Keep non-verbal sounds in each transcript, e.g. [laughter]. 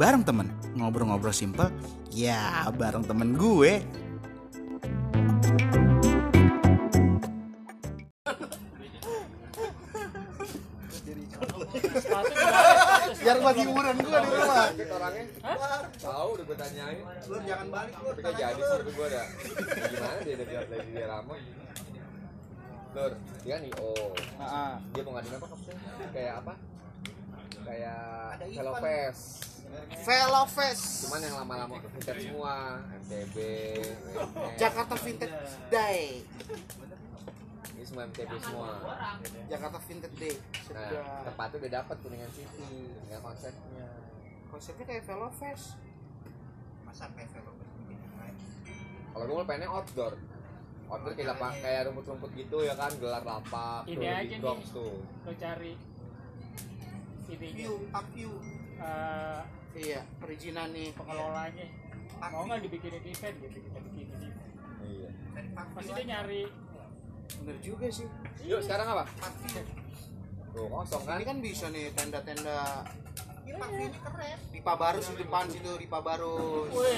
bareng temen. Ngobrol-ngobrol simpel ya bareng temen gue. Biar bagi umuran gue di rumah. Orangnya tahu udah gue tanyain. Lu jangan balik lu tapi jadi sih gue udah. Gimana dia udah bilang dari dia lama? Lur, dia kan IO dia mau ngadain apa? Kayak apa? Kayak Hello Fest Velo Fest cuman yang lama-lama vintage semua MTB. Jakarta Vintage Day. Ini semua MTB semua. Jakarta Vintage Day. Nah tempatnya udah dapat kuningan city dengan konsepnya. Konsepnya kayak Velo Fest masa kayak Velo Fest bikin yang lain kalau gue mau pengennya outdoor. Outdoor kayak lapang kayak rumput-rumput gitu ya kan gelar lapak Ini tuh aja di nih. Tuh. lo cari ininya. view. Up view iya perizinan nih pengelolanya. Mau nggak dibikinin event gitu kita bikinin event iya. Pasti dia nyari bener juga sih. Yuk sekarang apa? tuh kosong kan? Ini kan bisa nih tenda-tenda. Ini keren. Di Pabarus di depan situ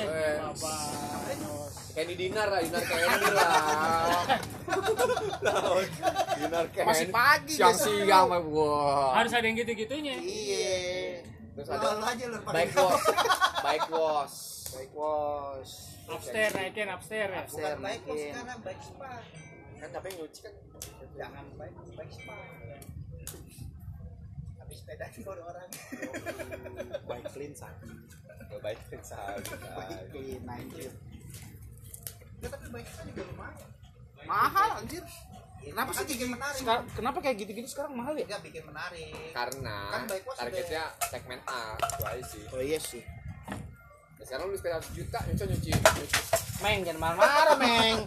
Eh. apa kayak di dinar lah dinar Candy lah. Laut. dinar Candy Masih pagi, siang besok. siang mah wah. Harus ada yang gitu-gitunya. Iya terus ada aja lu [laughs] bike wash. Bike wash. Baik bos upstairs naikin upstairs. Ya Upstairs naikin. baik spa. Kan capek nyuci kan jangan baik baik spa. Habis sepeda baru orang. Baik clean saja Gak baik kan sahabat baik clean anjir ya, tapi baik spa juga lumayan. Mahal anjir kenapa sih bikin menarik. sekarang kenapa kayak gitu-gitu sekarang mahal ya? Nggak bikin menarik. Karena Kan targetnya segmen A itu aja sih. Oh iya sih. Nah, sekarang lu sepeda 100 juta nyuci nyuci. Meng jangan marah-marah Meng.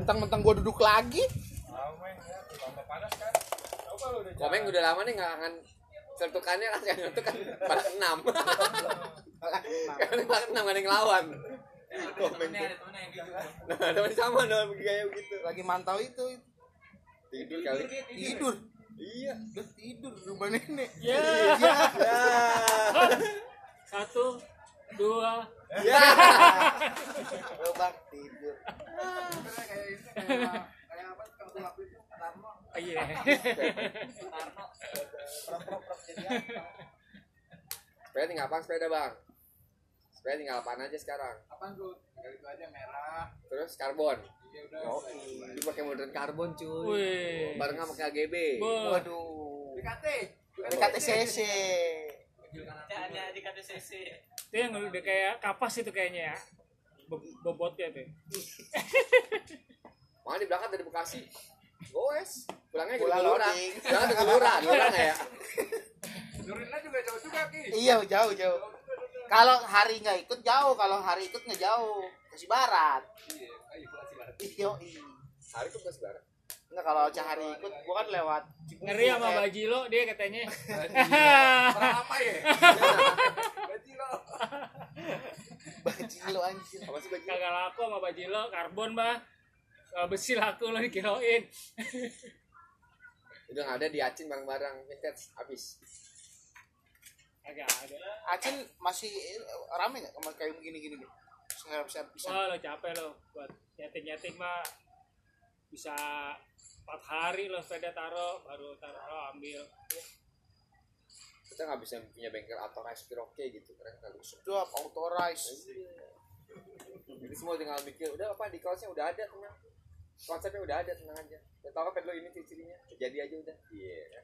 Mentang-mentang gua duduk lagi. Komeng udah lama nih nggak akan sertukannya kan? Yang itu kan? Pada enam. Kan pada enam gak ada yang lawan komeng tuh. nah temen sama dong gaya begitu Lagi mantau itu tidur kali. Tidur iya. Udah tidur di rumah nenek. Ya. Ya [laughs] satu dua. Ya. [laughs] Lobak tidur. Oh, iya. Sepeda tinggal apa sepeda bang? Sepeda tinggal apaan aja sekarang? Apaan tuh tinggal itu aja merah. Terus karbon ya udah lu pakai modern karbon cuy. Wih. Bareng sama KGB Bo- Waduh. BKT DKTCC hanya di KTCC itu yang udah kayak kapas itu kayaknya ya. Bobotnya tuh. [laughs] Makanya di belakang dari Bekasi? Goes. Pulangnya ke loading. Jangan ke Lurah nggak ya. Nurinnya juga jauh juga ki. Iya jauh jauh Kalau hari nggak ikut jauh. Kalau hari ikut nggak jauh. Masih barat. Iya Hari itu Bekasi Barat Enggak kalau Cahari ikut Gua kan lewat ngeri sama Bajilo dia katanya. Orang apa ya? Gaji lo. Bajilo anjir Apa sih baju? kagak laku sama Bajilo karbon mah Kalau besi laku lo dikiloin Udah nggak ada diacin barang-barang vintage Habis. Kagak ada. Acin masih eh, rame sama kayak begini-gini nih? Serap-serap bisa. wah lo capek lo buat nyeting-nyeting mah bisa empat hari lo sepeda taro baru taro lo ambil Kita nggak bisa punya bengkel atau rice piroke gitu Keren kali Sedap, authorize. Jadi semua tinggal mikir Udah apa di kaosnya udah ada tenang Konsepnya udah ada tenang aja Udah tau kan lo ini ciri-cirinya Jadi aja udah Iya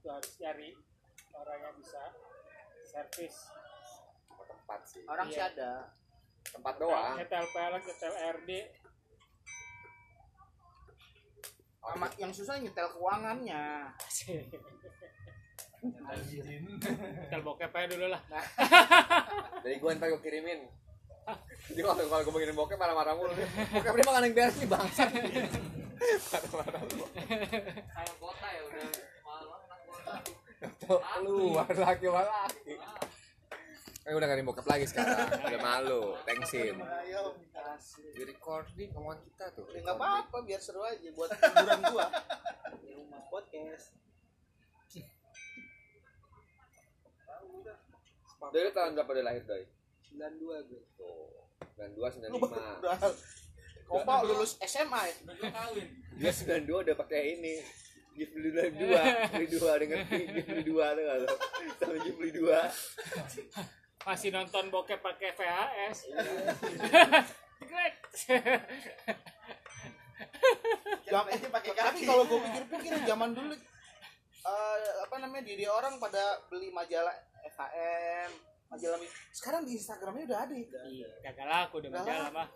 lo harus cari orang yang bisa servis tempat sih Orang Iya. sih ada. Tempat doang. Nyetel pelek nyetel RD Sama yang susah nyetel keuangannya. nyetel bokep aja dulu lah. [laughs] Dari gue ntar gue kirimin. Jadi kalau kalau gue begini bokep marah-marah mulu. Bokep dia makan yang beres nih bangsa Marah-marah mulu kayak kota ya udah malam kota Keluar lagi lagi Eh udah gak ada bokep lagi sekarang Udah malu Thanksin Ayo, Di recording omongan kita tuh Ya nggak apa-apa, biar seru aja buat hiburan gua. Di rumah podcast. Dari tahun berapa dia lahir, Doi? 92 gue. Tuh. 92 Lu 95. udah Kompa lulus SMA ya? Udah kawin. Dia 92 udah pakai ini. Gift beli dua, dua, beli dua, dengan gift beli dua tuh kalau sama gift beli dua. Masih nonton bokep pakai VHS. Great. Jam, tapi kalau gue pikir-pikir zaman dulu eh, apa namanya di dia orang pada beli majalah FHM majalah mi- sekarang di Instagramnya udah ada ya. Iya, kagak laku udah majalah mah.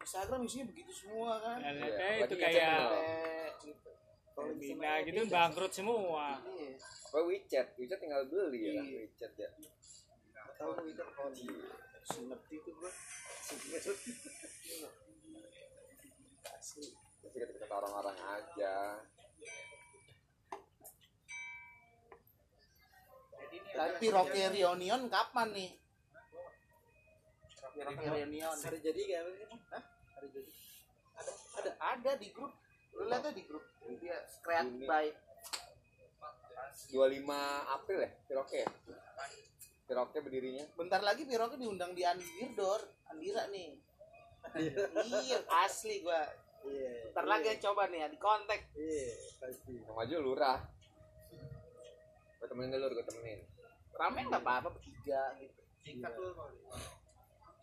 Instagram isinya begitu semua kan Iya, lihatnya itu kayak. Eh, gitu. Bina gitu bangkrut semua. Iya. Apa WeChat? WeChat tinggal beli ya Iya. WeChat ya. Tahu itu kalau di ngerti itu gua. Masih kata-kata orang-orang aja. Tapi Rocky Reunion kapan nih? Rocky Reunion. Hari jadi sih? Hah? Hari jadi. Ada ada di grup. Lu lihat di grup. Dia created Ini. by 25 April ya, Piroke ya? Piroke berdirinya. bentar lagi Piroke diundang di Andirdor, Andira nih. iya, asli gua. Iya. Bentar lagi coba nih ya di kontak. Iya, pasti. Yang maju lurah. Gue temenin dulu, gue temenin. Rame nggak apa-apa bertiga gitu. Singkat dulu mau.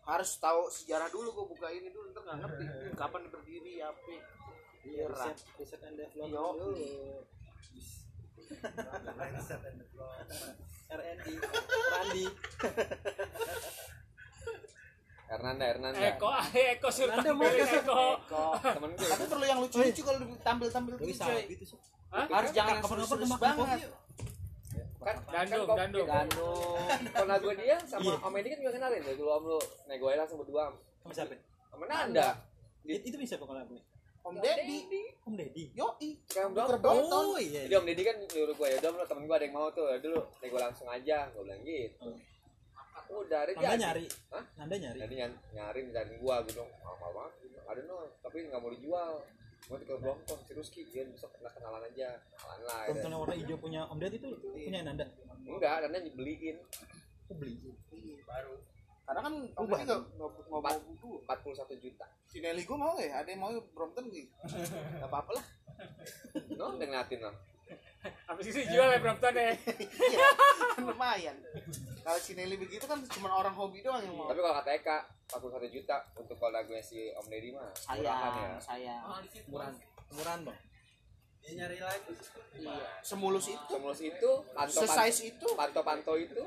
Harus tahu sejarah dulu gua buka ini dulu ntar nggak ngerti kapan berdiri apa. Iya, riset, riset and development Yo. dulu. riset and development. R&D, Randi. Hernanda, Hernanda. Eko, Eko Sultan mau Eko. Kok. Temen gue. Tapi perlu yang lucu-lucu kalau tampil-tampil Tapi gitu coy. gitu sih. Hah? Harus jangan yang Kapan-kapan serius ke banget. Kan, Dandung, kan dandung. Kalau gue dia sama Iya. Om Edi kan juga kenalin ya dulu Om lu nego aja langsung berdua Sama siapa? sama Nanda It- Itu bisa pokoknya aku. Om Deddy. Om Deddy. Yoi. kayak Tuker bilang botol. Oh iya. jadi Om Deddy kan nyuruh gue ya udah lu temen gue ada yang mau tuh ya dulu nego langsung aja gue bilang gitu udah ada Nanda nyari. Hah? Nanda nyari. jadi nyari nyari nyari gue gitu dong mahal banget ada no tapi nggak mau dijual mau tuker Brompton si Ruski dia bisa pernah kenalan aja kenalan lah ya. Tonton yang warna hijau punya Om Deddy itu punya Nanda. enggak Nanda beliin Aku beli. Karena kan nggak nggak nggak mau buku. 41 juta Si Nelly gue mau ya, ada yang mau Brompton gitu. [laughs] Gak apa-apa lah. no udah ngeliatin lah Apa sih sih jual ya Brompton ya? Iya, kan lumayan. Kalau si Nelly begitu kan cuma orang hobi doang yang mau. tapi kalau kata Eka 41 juta untuk kalau lagunya si Om Deddy mah murahan ya Sayang, sayang. Murahan. Murahan bang. Dia nyari lagi. Iya. Semulus itu, Semulus itu panto sesize itu. panto panto itu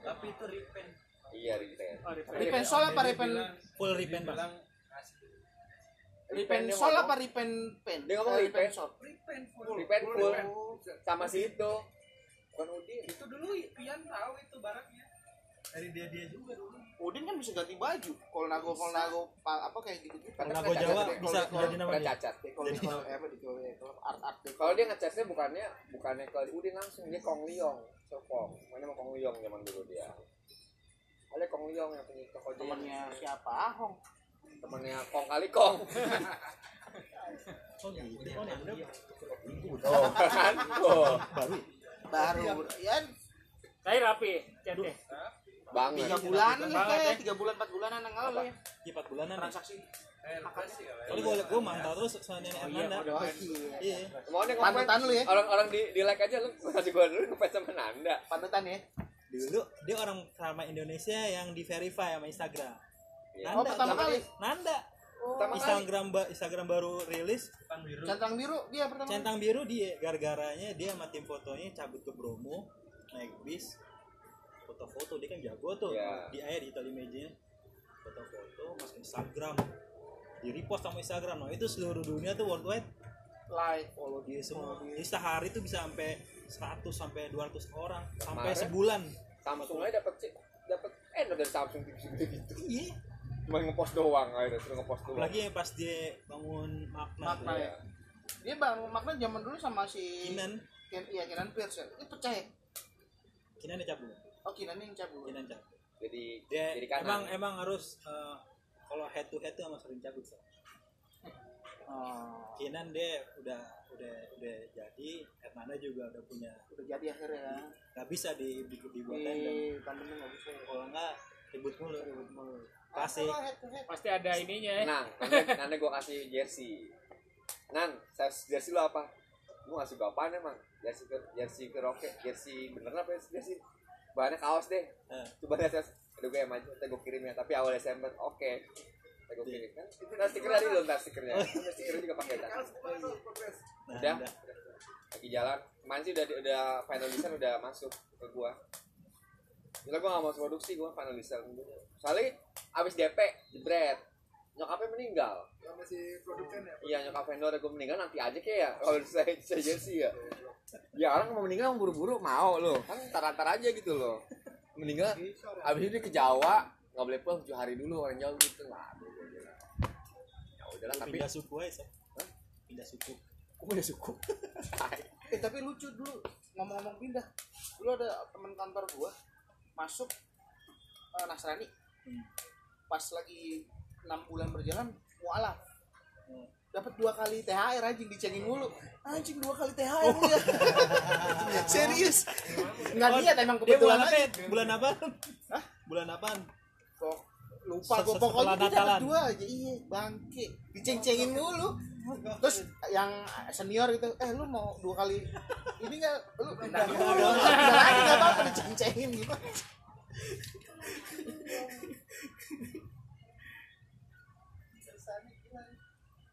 Tapi itu repaint. Iya retail Oh, repaint. Repen sol apa repen Full repaint bang. Dia sol apa repen pen? Dia ngomong Eh, repen. sol. repaint full. repaint full repaint. sama si itu bukan Udin Itu dulu Pian tahu itu barangnya. Dari dia dia juga dulu. Udin kan bisa ganti baju. Kalau nago kalau nago pa- apa kayak gitu gitu. Kalau Nago Jawa bisa kalau- jadi nama dia. cacat Kalau kalau apa di kalau kalau art art kalau dia ngecatnya bukannya bukannya ke Udin langsung dia Kong Liong Sokong mana mau Kong Liong zaman dulu dia ada Kong Liong yang punya toko jaya temannya siapa Ahong temennya Kong kali Kong Oh gitu. Oh Nanda. oh kan oh Baru. baru ya Saya rapi chatnya. banget tiga lah Banget, kayak ya. tiga bulan empat bulanan yang lalu ya Iya, Empat bulanan. transaksi Eh, ya. Soalnya gue gue mantau terus sama nenek Oh iya, Nanda. udah. Iya. mau nih Panutan lu ya? orang-orang di, di like aja lu kasih gua dulu ngefans sama Nanda panutan ya Dulu dia orang sama Indonesia yang di verify sama Instagram. Iya. Oh, pertama zaman- kali? Nanda. Pertama kali. Instagram ba- Instagram baru rilis Depan biru. centang biru dia pertama kali. centang biru dia gara-garanya dia sama tim fotonya cabut ke Bromo naik bis foto-foto dia kan jago tuh Iya. di air di tali mejanya foto-foto masuk Instagram di repost sama Instagram nah itu seluruh dunia tuh worldwide like follow dia semua jadi sehari tuh bisa sampai 100 sampai 200 orang sampai Kemarin? sebulan Samsung aja dapat dapat eh dari Samsung TV segede gitu iya cuma ngepost doang akhirnya suruh ngepost doang apalagi yang pas dia bangun makna, Makna ya. dia bang makna zaman dulu sama si Kinan Ken, iya Kenan Pierce ya. Ini pecah ya? Kinan dia cabut Oh Kinan yang cabut. Kinan cabut jadi dia jadi kanan emang emang harus eh, kalau head to head tuh emang sering cabut so. Oh. Kinan dia udah udah udah jadi mana juga udah punya udah jadi akhirnya ya nggak bisa di di dibuat di tandem tandemnya nggak bisa kalau nggak ribut mulu ribut mulu head. pasti ada ininya ya Nah, nanti, nanti gue kasih jersey. Nan, jersey lo apa? Gue ngasih gue apaan emang? Jersey ke jersey ke roket, jersey bener apa ya jersey? Bahannya kaos deh. Eh. Coba lihat. Aduh gue yang aja, ntar gue kirim ya. Tapi awal Desember, oke. Ntar gue kirim kan. Itu ntar stiker dari lo ntar stikernya. Ntar stikernya juga pakai kan. nah, Udah, udah. lagi jalan. Kemarin sih udah udah final design udah masuk ke gua. Gila gua gak mau produksi, gua final design dulu. Soalnya abis DP, jebret. Nyokapnya meninggal. masih produsen ya Iya nyokap vendor gue meninggal nanti aja kayak ya kalau saya saya jersey ya. Ya orang mau meninggal mau buru-buru mau loh kan tar-tar aja gitu loh. Meninggal abis itu dia ke Jawa nggak boleh pulang tujuh hari dulu orang jauh gitu lah. Ya udahlah tapi pindah suku aja Sob. pindah suku aku punya suku. [laughs] eh tapi lucu dulu ngomong-ngomong pindah dulu ada teman kantor gua masuk eh, Nasrani Hmm. pas lagi enam bulan berjalan mualaf Hmm. dapat dua kali THR anjing dicengin mulu [laughs] anjing dua kali THR dia [laughs] serius nggak lihat emang dia kebetulan bulan apa ya? bulan apa Hah? bulan apaan kok lupa gua Setelah pokoknya dia dapat Natalan. dua aja. Iya bangke. Diceng-cengin mulu terus yang senior gitu eh lu mau dua kali ini nggak? Lu pindah dulu pindah lagi nggak apa-apa diceng-cengin gitu.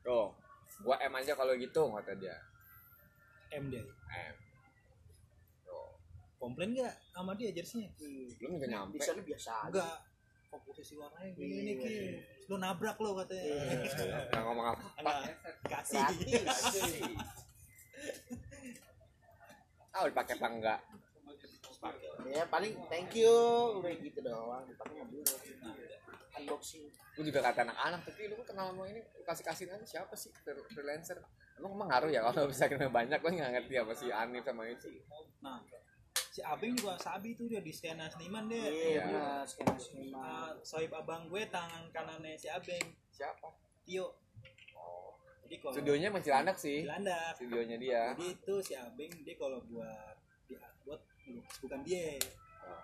Tuh, gua M aja kalau gitu kata dia. M dia. M. Tuh, komplain nggak sama dia jerseynya? Belum juga nyampe. bisa lu biasa aja. Enggak komposisi warnanya gini nih ki. lu nabrak lo katanya. [laughs] Nggak ngomong apa. enggak kasih. Gratis Ah, dipakai apa enggak? ya paling thank you. Udah gitu doang. Dipakai mobil unboxing. Gue juga kata anak-anak, tapi lu kenal sama ini kasih kasihin aja siapa sih? Fre- freelancer? Emang emang ngaruh ya kalau bisa kenal [laughs] banyak gue nggak ngerti apa sih Anif sama itu. nah si Abeng juga sabi tuh dia di skena seniman dia. Iya Iya. skema skema Ah, sohib abang gue tangan kanannya si Abeng. Siapa? Tio. Jadi kalau Studionya emang Cilandak sih. Cilandak Studionya dia. jadi itu si Abeng dia kalau buat di buat bukan dia.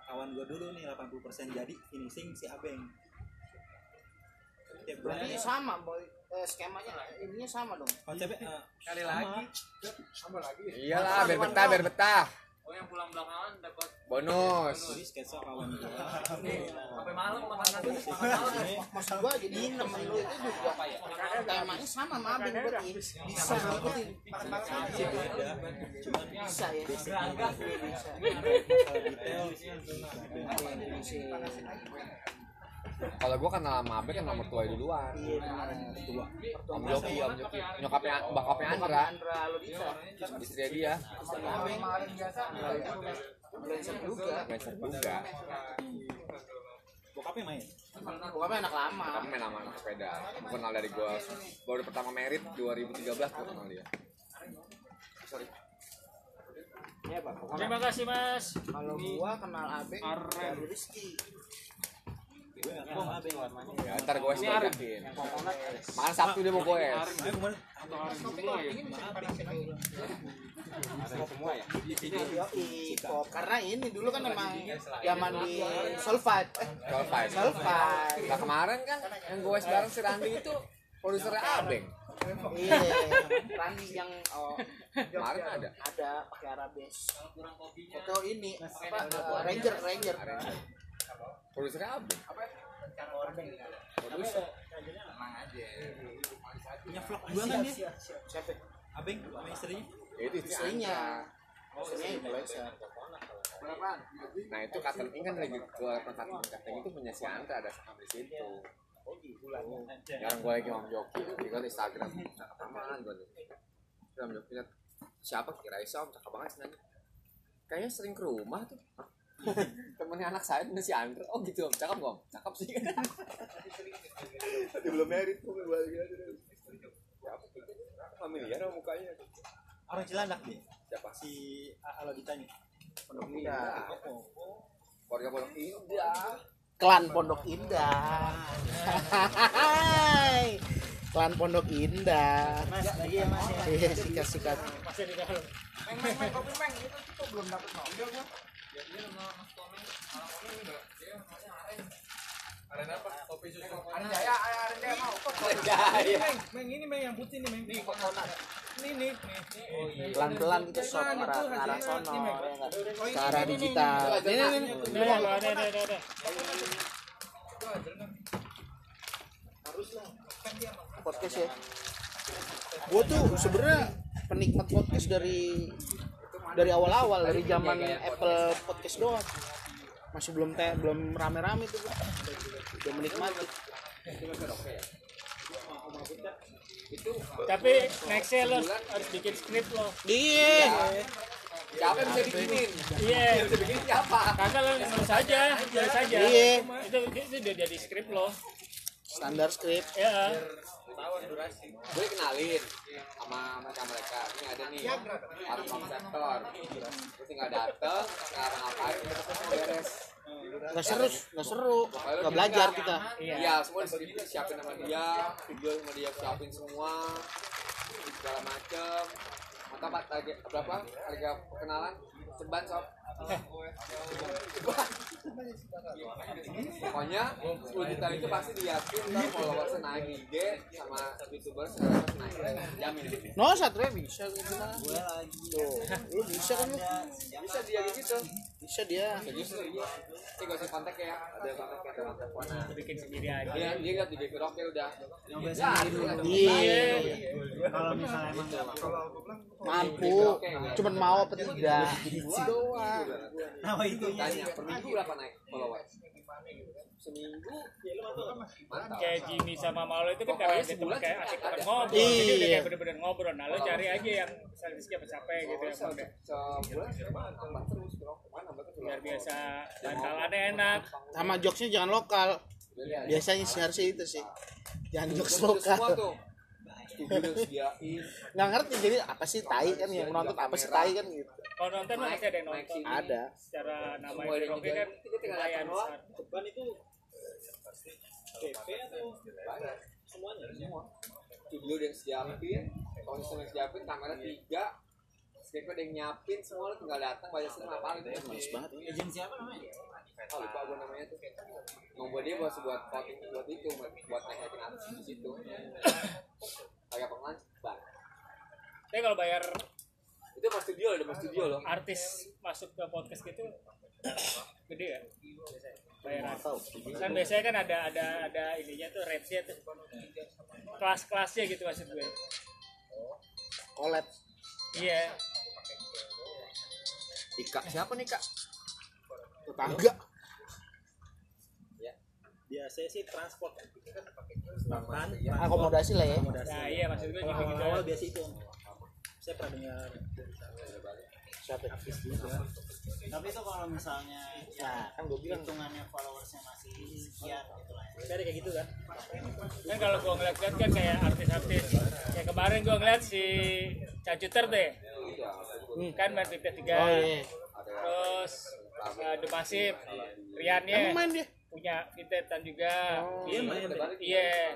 Kawan gue dulu nih 80% jadi finishing si Abeng. Tiap berarti sama boy. Eh, skemanya ininya sama dong. Konsepnya eh, Kali sama. lagi. sama lagi Iyalah, biar betah, biar betah. Oh yang pulang belakangan dapat Bonus. jadi sketsa kawan gue sampai malam makan maksud gua jadi temen lu itu juga temanya sama sama Abeng berarti bisa ngikutin Iya, beda cuman bisa ya basicnya Iya, bisa masalah detail Kalau gua kenal sama Abe kan nomor tua duluan. iya benar tua Om Joki, Om Joki. Nyokapnya, bakapnya Andra. Dia. istri Abeng influencer juga Influencer juga. bokapnya main pokoknya anak lama Kami main sama anak sepeda. Gua kenal dari gua baru pertama merit 2013 gua kenal dia. Sorry. ya pak terima kasih mas kalau gua kenal Abeng dari Rizky gue nggak kenal abeng Ya, ntar gue sih. Makan Sabtu dia mau goes. Makanya kemarin Yoi, pop. karena ini dulu kan memang zaman di Solfive eh five. Solfive Nah kemarin kan yang goes bareng si Randi itu produsernya Abeng. iya Randi yang oh, Kemarin ada. ada pakai Arabes foto ini apa eh, Ranger Ranger Produsernya Abeng. Produser. punya vlog juga kan dia siapa abeng sama istrinya Ya, itu istrinya istrinya. istrinya influencer Nah itu catering kan lagi keluar catering catering itu punya si Andra ada sampai situ. oh gitu Sekarang gue lagi sama Joki, dia kan Instagram. Cakep aman gue nih. Om Joki liat, siapa kira Isa om cakep banget sih nanya. Kayaknya sering ke rumah tuh. Hah? Temennya anak saya itu si Andra. Oh gitu om, cakep gak om? Cakep sih. Dia belum merit tuh gue? Familiar sama mukanya. orang Cilandak nih Siapa? si kalau ditanya Pondok Indah Keluarga Pondok Indah. klan Pondok Indah Hai. klan Pondok Indah mas lagi ya mas ya Iya, sikat sikat masih di dalam Meng meng meng kopi meng itu belum dapat gua. Kita Pelan, ini, Mek. ya arah digital ini. ini podcast ya gue tuh sebenarnya penikmat podcast dari dari awal-awal dari zaman Apple podcast doang masih belum teh belum rame-rame tuh gua. udah menikmati Tapi nextnya lo harus bikin skrip lo. iya Siapa yang bisa bikinin? Iya. Bisa bikinin siapa? Kakak lo nulis aja, nulis aja. Iya. Itu itu udah jadi skrip lo. Standar script. Ya. gue kenalin sama mereka mereka. Ini ada nih harus konseptor terus tinggal dateng sekarang ngapain kita semua beres. Nggak seru nggak seru. Nggak belajar kita. Iya. iya semua di siapin sama dia video sama dia siapin semua. Segala macem. Maka pak? Berapa? Harga perkenalan ceban sob. Pokoknya 10 juta itu pasti diyakin ntar followersnya naik IG sama youtuber sekarang naik. Jamin. No satria bisa gimana Gue lagi. tuh. Lu bisa kan lu? Bisa dia gitu bisa dia. Serius tuh iya. Ini gak usah kontak ya. Ada kontak ada telepon nah Bikin sendiri aja. dia dia di BB Rock ya udah. Ya dulu. ada iya. Kalau misalnya emang nggak mampu. mampu cuman mau apa tidak doang. Nama itu tanya per minggu berapa naik followers seminggu? Mantap. Kayak Jimmy sama Malo itu kan karena dia kayak juga asik ada. temen ngobrol. Jadi udah Iya. kayak bener-bener ngobrol. Nah lo cari aja yang misalnya siapa siapa gitu yang udah sebulan nambah terus biar biasa bantalannya enak. sama jokesnya jangan lokal. Biasanya sih harusnya itu sih. Jangan jokes lokal studio udah sediain. Nggak ngerti jadi apa sih tai kan? Yang nonton apa sih tai kan gitu. Kalau nonton mah masih ada yang nonton. ada. Secara nama itu yang Rocky kan kita tinggal lumayan besar. Ceban itu PP atau semuanya? semua. Studio udah yang siapin. Konsisten yang siapin kamera tiga. Skripnya udah yang nyiapin semua lu tinggal datang banyak sini ngapalin males banget Agensi apa namanya? oh lupa gue namanya tuh. Membuat dia buat buat voting buat itu buat buat naik naikin artis di situ [laughs] kayak pengelan bang Tapi kalau bayar itu mas studio loh mas studio loh. artis masuk ke podcast gitu [coughs] gede ya? Bayar kan biasanya kan ada ada ada ininya tuh rate-nya tuh. Kelas-kelasnya gitu maksud gue. Collab iya. Ika. Siapa nih kak? Tetangga Biasanya sih transport. Sama akomodasi lah ya. nah iya maksud gue gitu gitu Awal biasa itu. Saya pernah dengar. siapa? Tapi itu kalau misalnya nah kan gue bilang. hitungannya followersnya masih sekian gitu lah ya. Kayak gitu kan? Kan kalau gue ngeliat-ngeliat kan kayak artis-artis. Kayak kemarin gue ngeliat si Cacuter deh. Kan main 3 oh iya. Terus uh, The Massive Riannya. Emang main dia punya Vintetan juga Iya main. iya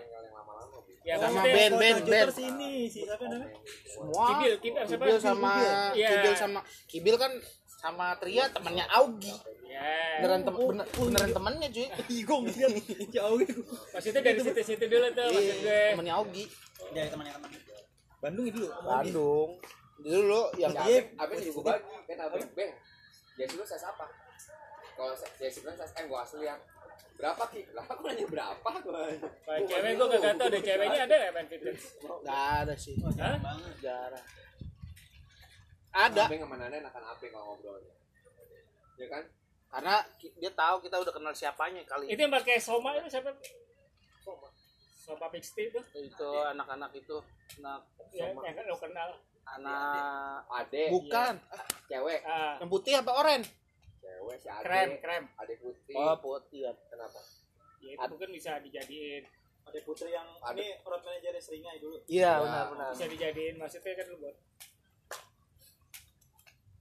ya sama maksudnya band band band sini si siapa namanya? semua Kibil, Kibil, siapa? Kibil sama Iya. Kibil sama Kibil kan sama Tria temannya Augie ya beneran tem bener, beneran temannya cuy [laughs] Gue ngeliat jauh gitu. maksudnya dari situ-situ dulu tuh maksud Iya, gue temannya Augie Dari teman teman Bandung dulu. Bandung dulu yang Iya, abis juga bagi kan abis beng. Jadi lu saya apa? Kalau saya saya bilang saya eh gua asli lihat berapa ki? Lah aku nanya berapa gua. Kalau cewek gue gak tau deh ceweknya ada ya main fitness nggak ada sih. Hah? jarang ada. Beng sama Nanda enakan apa kalau ngobrolnya? Ya kan? karena dia tahu kita udah kenal siapanya kali. Itu yang pakai soma itu siapa? Soma. Soma mixtape itu? Itu anak-anak itu. Anak ya, yang lo kenal. Anak Ade, bukan. Cewek, ah. Yang putih apa oranye cewek si Ade. krem krem Ade putih. oh putih ya. Kenapa? ya itu mungkin bisa dijadiin Ada putri yang Ada. ini road manager Seringai dulu. iya Ya. benar benar bisa dijadiin maksudnya kan lu buat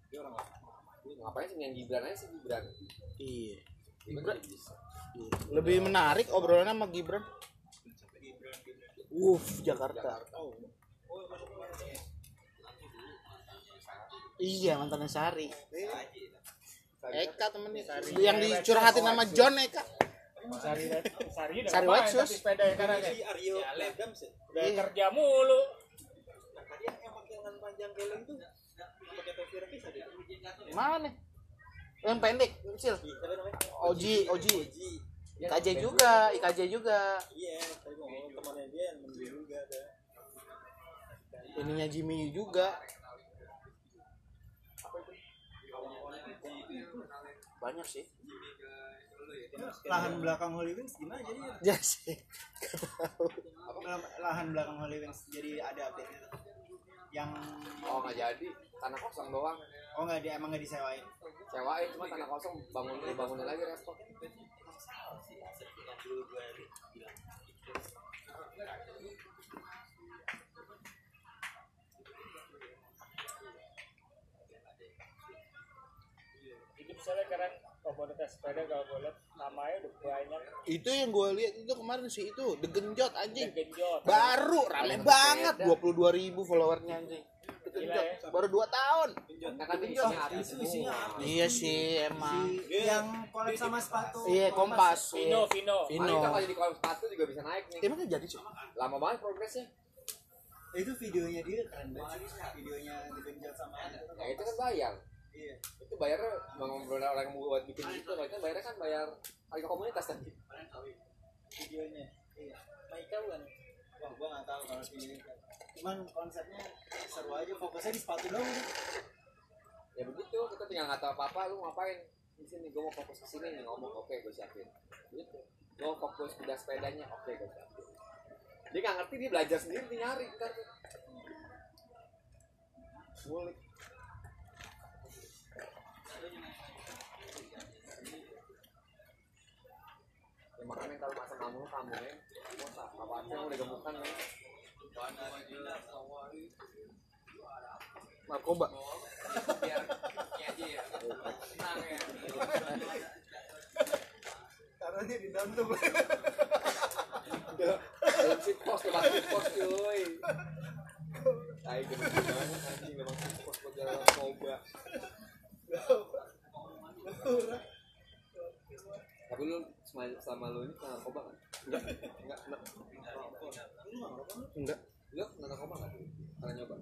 Dia orang lama. Ngapain sih yang Gibran aja sih Gibran? iya Gibran bisa. lebih menarik obrolannya sama Gibran Wuff Jakarta Jakarta. iya mantannya Sari Eka temennya. Yang dicurhatin sama John Eka. Sari Sari udah Sari tapi sepeda ya karena si Aryo Legam sih. Udah Iya. kerja mulu. Nah tadi yang pakai lengan panjang keleng tuh pakai topi rakis ada mana nih yang pendek kecil Oji Oji IKJ juga. IKJ juga iya temannya dia yang juga. Ada ininya Jimmy juga banyak sih. Lahan belakang Holy Wings gimana jadi ya? Sih. Lahan belakang Holy Wings jadi ada update nya yang oh nggak jadi. Tanah kosong doang. Oh nggak dia emang nggak disewain? Sewain cuma tanah kosong. Bangun dibangunin lagi repot misalnya sekarang komunitas sepeda kalau boleh namanya udah banyak. Itu yang gue lihat itu kemarin sih itu The Genjot anjing. Genjot. Baru rame banget 22 ribu followernya anjing. The Gila ya. baru 2 tahun. Kan semua iya sih emang. Yang collab sama sepatu. Iya kompas. Vino iya. Vino. Vino Paling kalau jadi kolom sepatu juga bisa naik nih. Emang jadi sih lama banget progresnya. Itu videonya dia keren banget. Videonya digenjot sama ya itu kan bayar iya itu bayarnya ngobrol orang yang buat bikin itu mereka bayarnya kan bayar harga komunitas tadi. Videonya. Iya. Maika bukan wah gua nggak tahu kalau videonya cuman konsepnya seru aja fokusnya di sepatu doang. Ya begitu kita tinggal nggak tahu apa apa lu ngapain? Di sini gue mau fokus ke sini nih ngomong oke gue siapin. Gitu. Gue fokus kuda sepedanya oke gue siapin. Dia nggak ngerti dia belajar sendiri dia nyari ntar. Tuh makanya kalau masa kamu kamu ya. Apa aja udah gemukan ya. Narkoba. Caranya di dalam tuh sit pos sit pos cuy tai anjing sit pos buat jalan narkoba tapi lu sama, sama lu ini kena narkoba kan? Enggak. Enggak enggak. Enggak. Lu kena narkoba nggak pernah nyoba?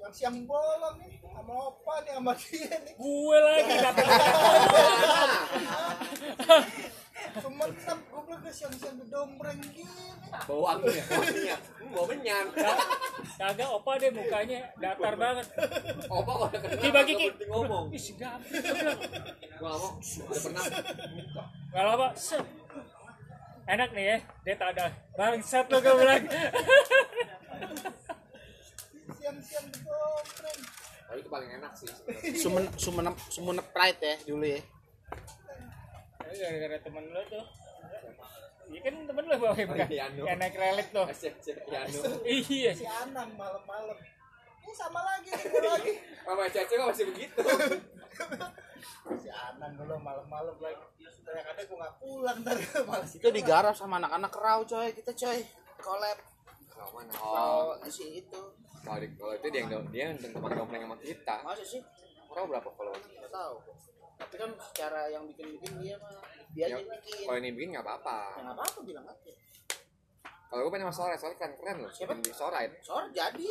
Yang siang bolong nih sama opa nih sama dia nih. Gue lagi kata [laughs] sumenep gue bilang dia siang-siang gedombreng gini. Bawa angin ya bawa minyak Lu bawa menyan. Kagak opa deh mukanya datar banget. Opa kalau nggak Kiki. berhenti ngomong. Ih sedap. Gua mau udah pernah. Nggak lama enak nih ya dia tak ada. Bangsat lo gue bilang. Siang-siang gedombreng tapi itu paling enak sih. Sumen sumenep sumenep pride ya dulu ya Gara-gara temen lo tuh. Iya kan temen lo bawa bukan? Yano. Yang naik relik tuh. SCC Yano Iya si Anang malam-malam. Ini sama lagi nih gue lagi. [laughs] Sama SCC kok masih begitu? [laughs] Si Anang dulu malam-malam lagi ternyata ada gue nggak pulang tadi [laughs] malas itu digarap sama anak-anak rau coy. Kita coy collab. Oh mana oh oh si itu. Kalau kalau itu dia yang dia yang teman dompleng sama kita. Masa sih? Orang berapa followers nggak tahu tapi kan secara yang bikin-bikin dia mah dia Ya, yang bikin kalau ini bikin nggak ya apa-apa nggak apa-apa bilang aja. Kalau gue pengen sama Soret Soret kan keren loh Siapa? bikin di Soret. Soalnya jadi.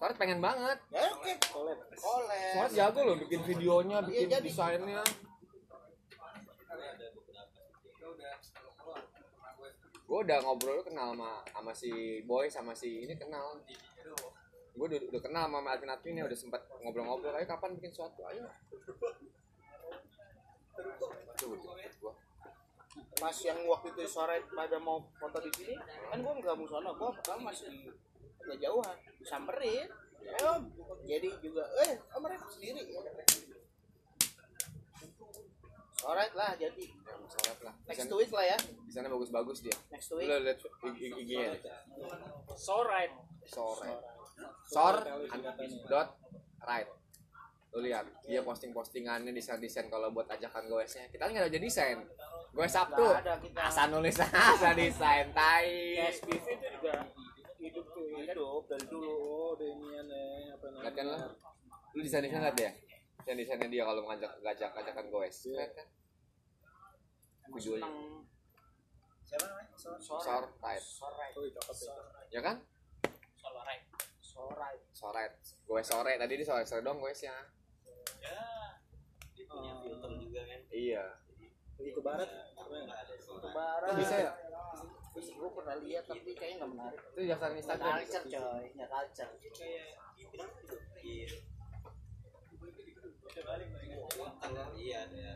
Soret pengen banget. Ya oke. Collab. Soret jago loh bikin videonya bikin Iya, jadi. desainnya. Gue udah ngobrol kenal sama sama si boy sama si ini kenal. Gue udah, udah kenal sama admin adminnya udah sempat ngobrol-ngobrol ayo kapan bikin suatu ayo. Pas yang waktu itu sore pada mau foto di sini kan gua nggak mau sono gua pertama masih agak jauhan disamperin. Ya om jadi juga eh om mereka sendiri. Sore lah jadi. Ya, lah. Next sana, week lah ya. di sana bagus-bagus dia. Next week. Lihat IG- IG-nya sore. Sor dot right lu lihat dia posting postingannya desain desain kalau buat ajakan goesnya kita kan nggak ada desain goes sabtu Nggak asal nulis [laughs] asal desain tai SPV itu juga hidup tuh hidup dari dulu oh Demian ya apa Lihat kan lo? Lu desain desain lihat ya? Desain desainnya dia kalau ngajak ngajak ngajakan goes. Keren kan? Videonya. siapa namanya So- Sor type. oh itu cakep ya Ya kan? Sorai. Soret. Goes sore. Tadi di sore sore dong goesnya. dia punya filter juga kan Iya. pergi ke barat Ke barat. Bisa ya? Gue pernah lihat tapi kayaknya nggak menarik. Itu Nggak Instagram. culture coy, nggak culture. iya ada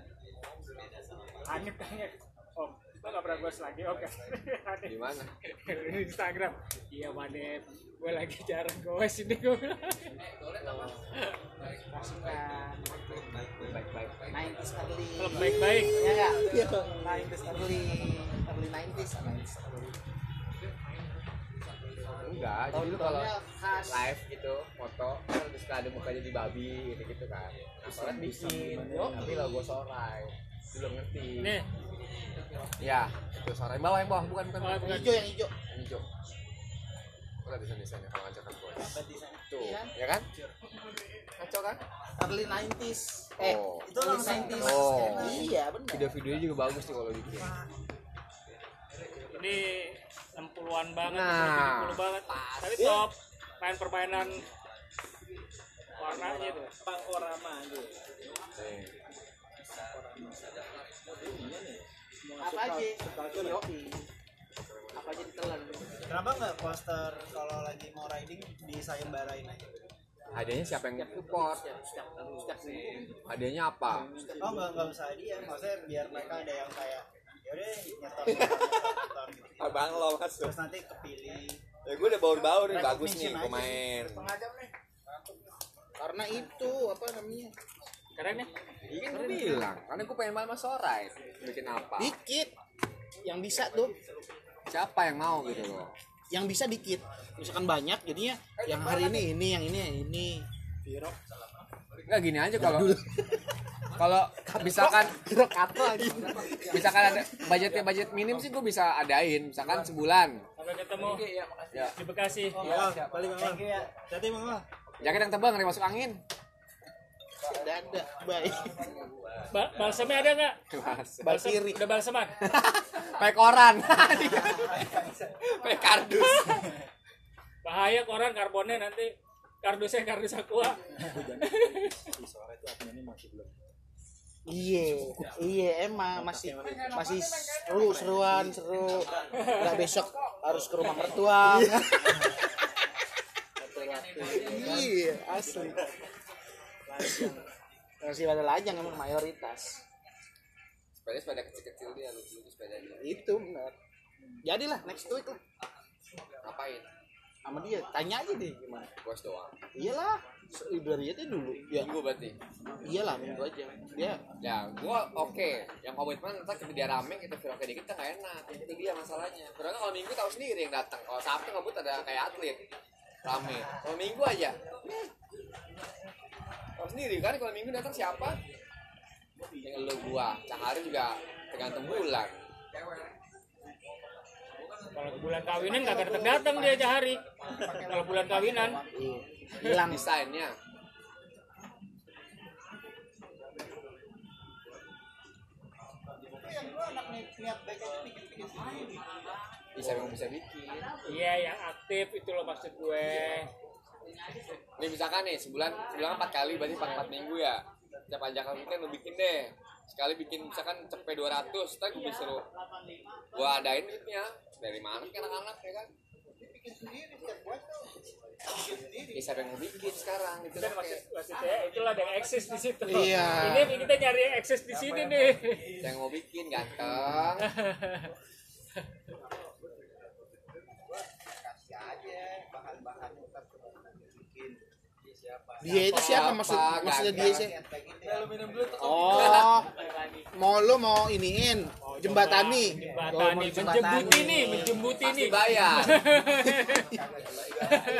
beda sama. Lo gak pernah ghost lagi? Oke. Anip. Di mana? Di Instagram. Iya, Manip. Gue lagi jarang ghost ini gue bilang. Kasihkan Baik baik. 90s early. Kalau baik-baik. Ya nggak? 90s early early 90s 90s early. Enggak. Jadi lu kalau live gitu foto kan terus ada mukanya di babi gitu gitu kan. Nah, bikin. Tapi logo sorai. Belum ngerti. Nih, Ya, itu sorai bawah yang bawah bukan bukan. Oh, bukan. Hijau yang hijau. Yang hijau. Udah desain desainnya kalau ngajakan goes. Tuh, Iya. ya kan? Kacau kan? Early 90s. Eh, Oh. itu early 90s. Oh. Iya, benar. Video-videonya juga bagus nih kalau bikin. ini 60-an banget, Nah. 70 banget. Tapi top main permainan warnanya tuh. pangkorama aja Apa aja? Apa aja ditelan. kenapa nggak poster kalau lagi mau riding di sayembarain aja Hadiahnya siapa yang support? Minggu. Hadiahnya apa? oh nggak nggak usah dia maksudnya biar mereka ada yang kayak yaudah nyetor nyetor, nyetor, gitu. Abang lo mas. terus nanti kepilih Ya gue udah baur-baur nih bagus nih pemain. Karena itu apa namanya? Keren ya? Iya kan gue bilang, karena gue pengen main sama Sorai. Bikin apa? Dikit. Yang bisa tuh, Siapa yang mau gitu loh? yang bisa dikit. Misalkan banyak jadinya yang hari ini ini, yang ini yang ini. Enggak gini aja kalau kalau misalkan misalkan ada budgetnya budget minim sih gue bisa adain misalkan sebulan Sampai ketemu ya di Bekasi. oh balik mama ya jadi mama jaket yang tebal ngeri masuk angin Ada. Baik. Ba balsamnya ada nggak? Balsam, Balkiri. udah balsaman. [laughs] pakai koran [laughs] pakai kardus Bahaya koran karbonnya nanti kardusnya kardus aqua. Iya, iya emang masih masih seru seruan seru. Nggak besok harus ke rumah mertua. iya asli. Masih pada lajang emang mayoritas. sepeda sepeda kecil-kecil dia lucu lucu sepeda dia. Itu benar. Jadilah next week lah. Ngapain? Sama dia. Tanya aja deh gimana. bos doang. Iyalah, dari itu dulu. Ya, minggu berarti? Iyalah minggu aja. Dia. Ya gua oke. Yang komitmen ntar kita dia rame kita viral kayak dikit kan nggak enak. Itu dia masalahnya. Karena kalau minggu tahu sendiri yang datang. Kalau sabtu ngebut ada kayak atlet. Rame. Kalau minggu aja tahu sendiri kan kalau minggu datang siapa? Yang lu gua. Cahari juga tergantung bulan. Kalau bulan kawinan nggak datang datang dia aja hari. Kalau bulan kawinan, iya, hilang. desainnya. Bisa yang bisa bikin. Iya yang aktif itu loh maksud gue. Ini misalkan nih sebulan sebulan empat kali berarti empat empat minggu ya. Tiap ajakan weekend lu bikin deh. Sekali bikin misalkan cepet 200, ntar gue bisa lu gua adain duitnya dari mana ke anak-anak ya kan? Ya siapa yang mau bikin sekarang gitu Kan kan maksud, maksudnya itulah ada yang eksis di situ. Iya. Ini kita nyari yang eksis di sini nih. yang mau bikin ganteng [laughs] Dia itu siapa? maksud maksudnya dia sih? Oh, mau lu mau iniin? Jembatani. Jembatan nih, menjembuti nih, menjembuti pasti nih. bayar. [laughs]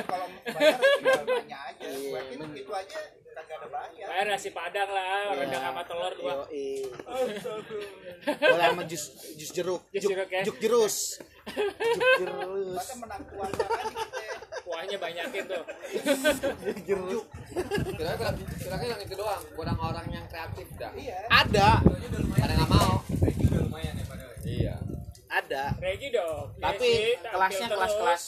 Kalau bayar nanya aja. Buat itu gitu aja. Kagak ada bayar. Bayar nasi padang lah, rendang sama telur dua. Boleh sama jus jus jeruk. Jus jeruk ya. juk jerus. [laughs] Juk jerus. Masa menang kuasa aja kita Wah kira-kira kira-kira yang itu doang kurang orang yang kreatif dah. Ada. Ada nggak mau? Regi udah lumayan ya padahal iya. Ada. Regi dong. Tapi Regi, tampil kelasnya kelas-kelas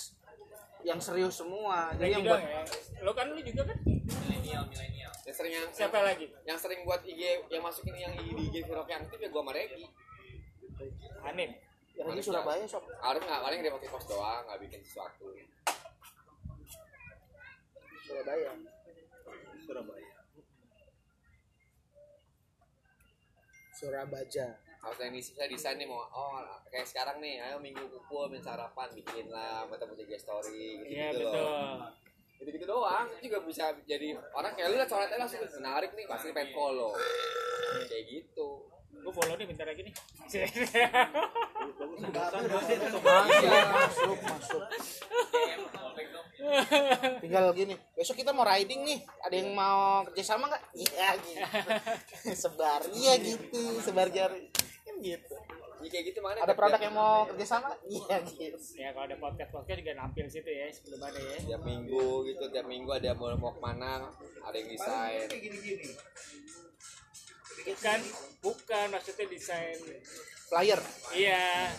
yang serius semua. Regi jadi yang buat ya. Lo kan lu juga kan? Milenial milenial. Yang sering yang siapa lagi? yang sering buat IG yang masukin yang IG di IG Virok yang aktif ya gua sama Regi yang di Surabaya sob. Paling nggak paling dia pakai post doang nggak bikin sesuatu Surabaya. Surabaya. Yang isi saya desain nih mau oh kayak sekarang nih ayo minggu kumpul main sarapan bikin lah foto foto story gitu iya gitu loh. betul. Gitu gitu doang itu juga bisa jadi orang kayak lu lihat coretnya langsung menarik nih pasti pengen follow. Kayak gitu gue follow nih bentar lagi nih. Masuk masuk. Tinggal gini besok kita mau riding nih. Ada yang mau kerjasama nggak? Iya gitu. [laughs] Sebar. Iya gitu. Sebar jari. Kan gitu. Ya, kayak gitu mana ada produk yang mau kerjasama iya gitu. Ya kalau ada podcast podcast juga nampil situ ya sebelum ada ya. Tiap minggu gitu tiap minggu ada mau mau ke mana ada yang desain bukan bukan maksudnya desain. Flyer. Iya.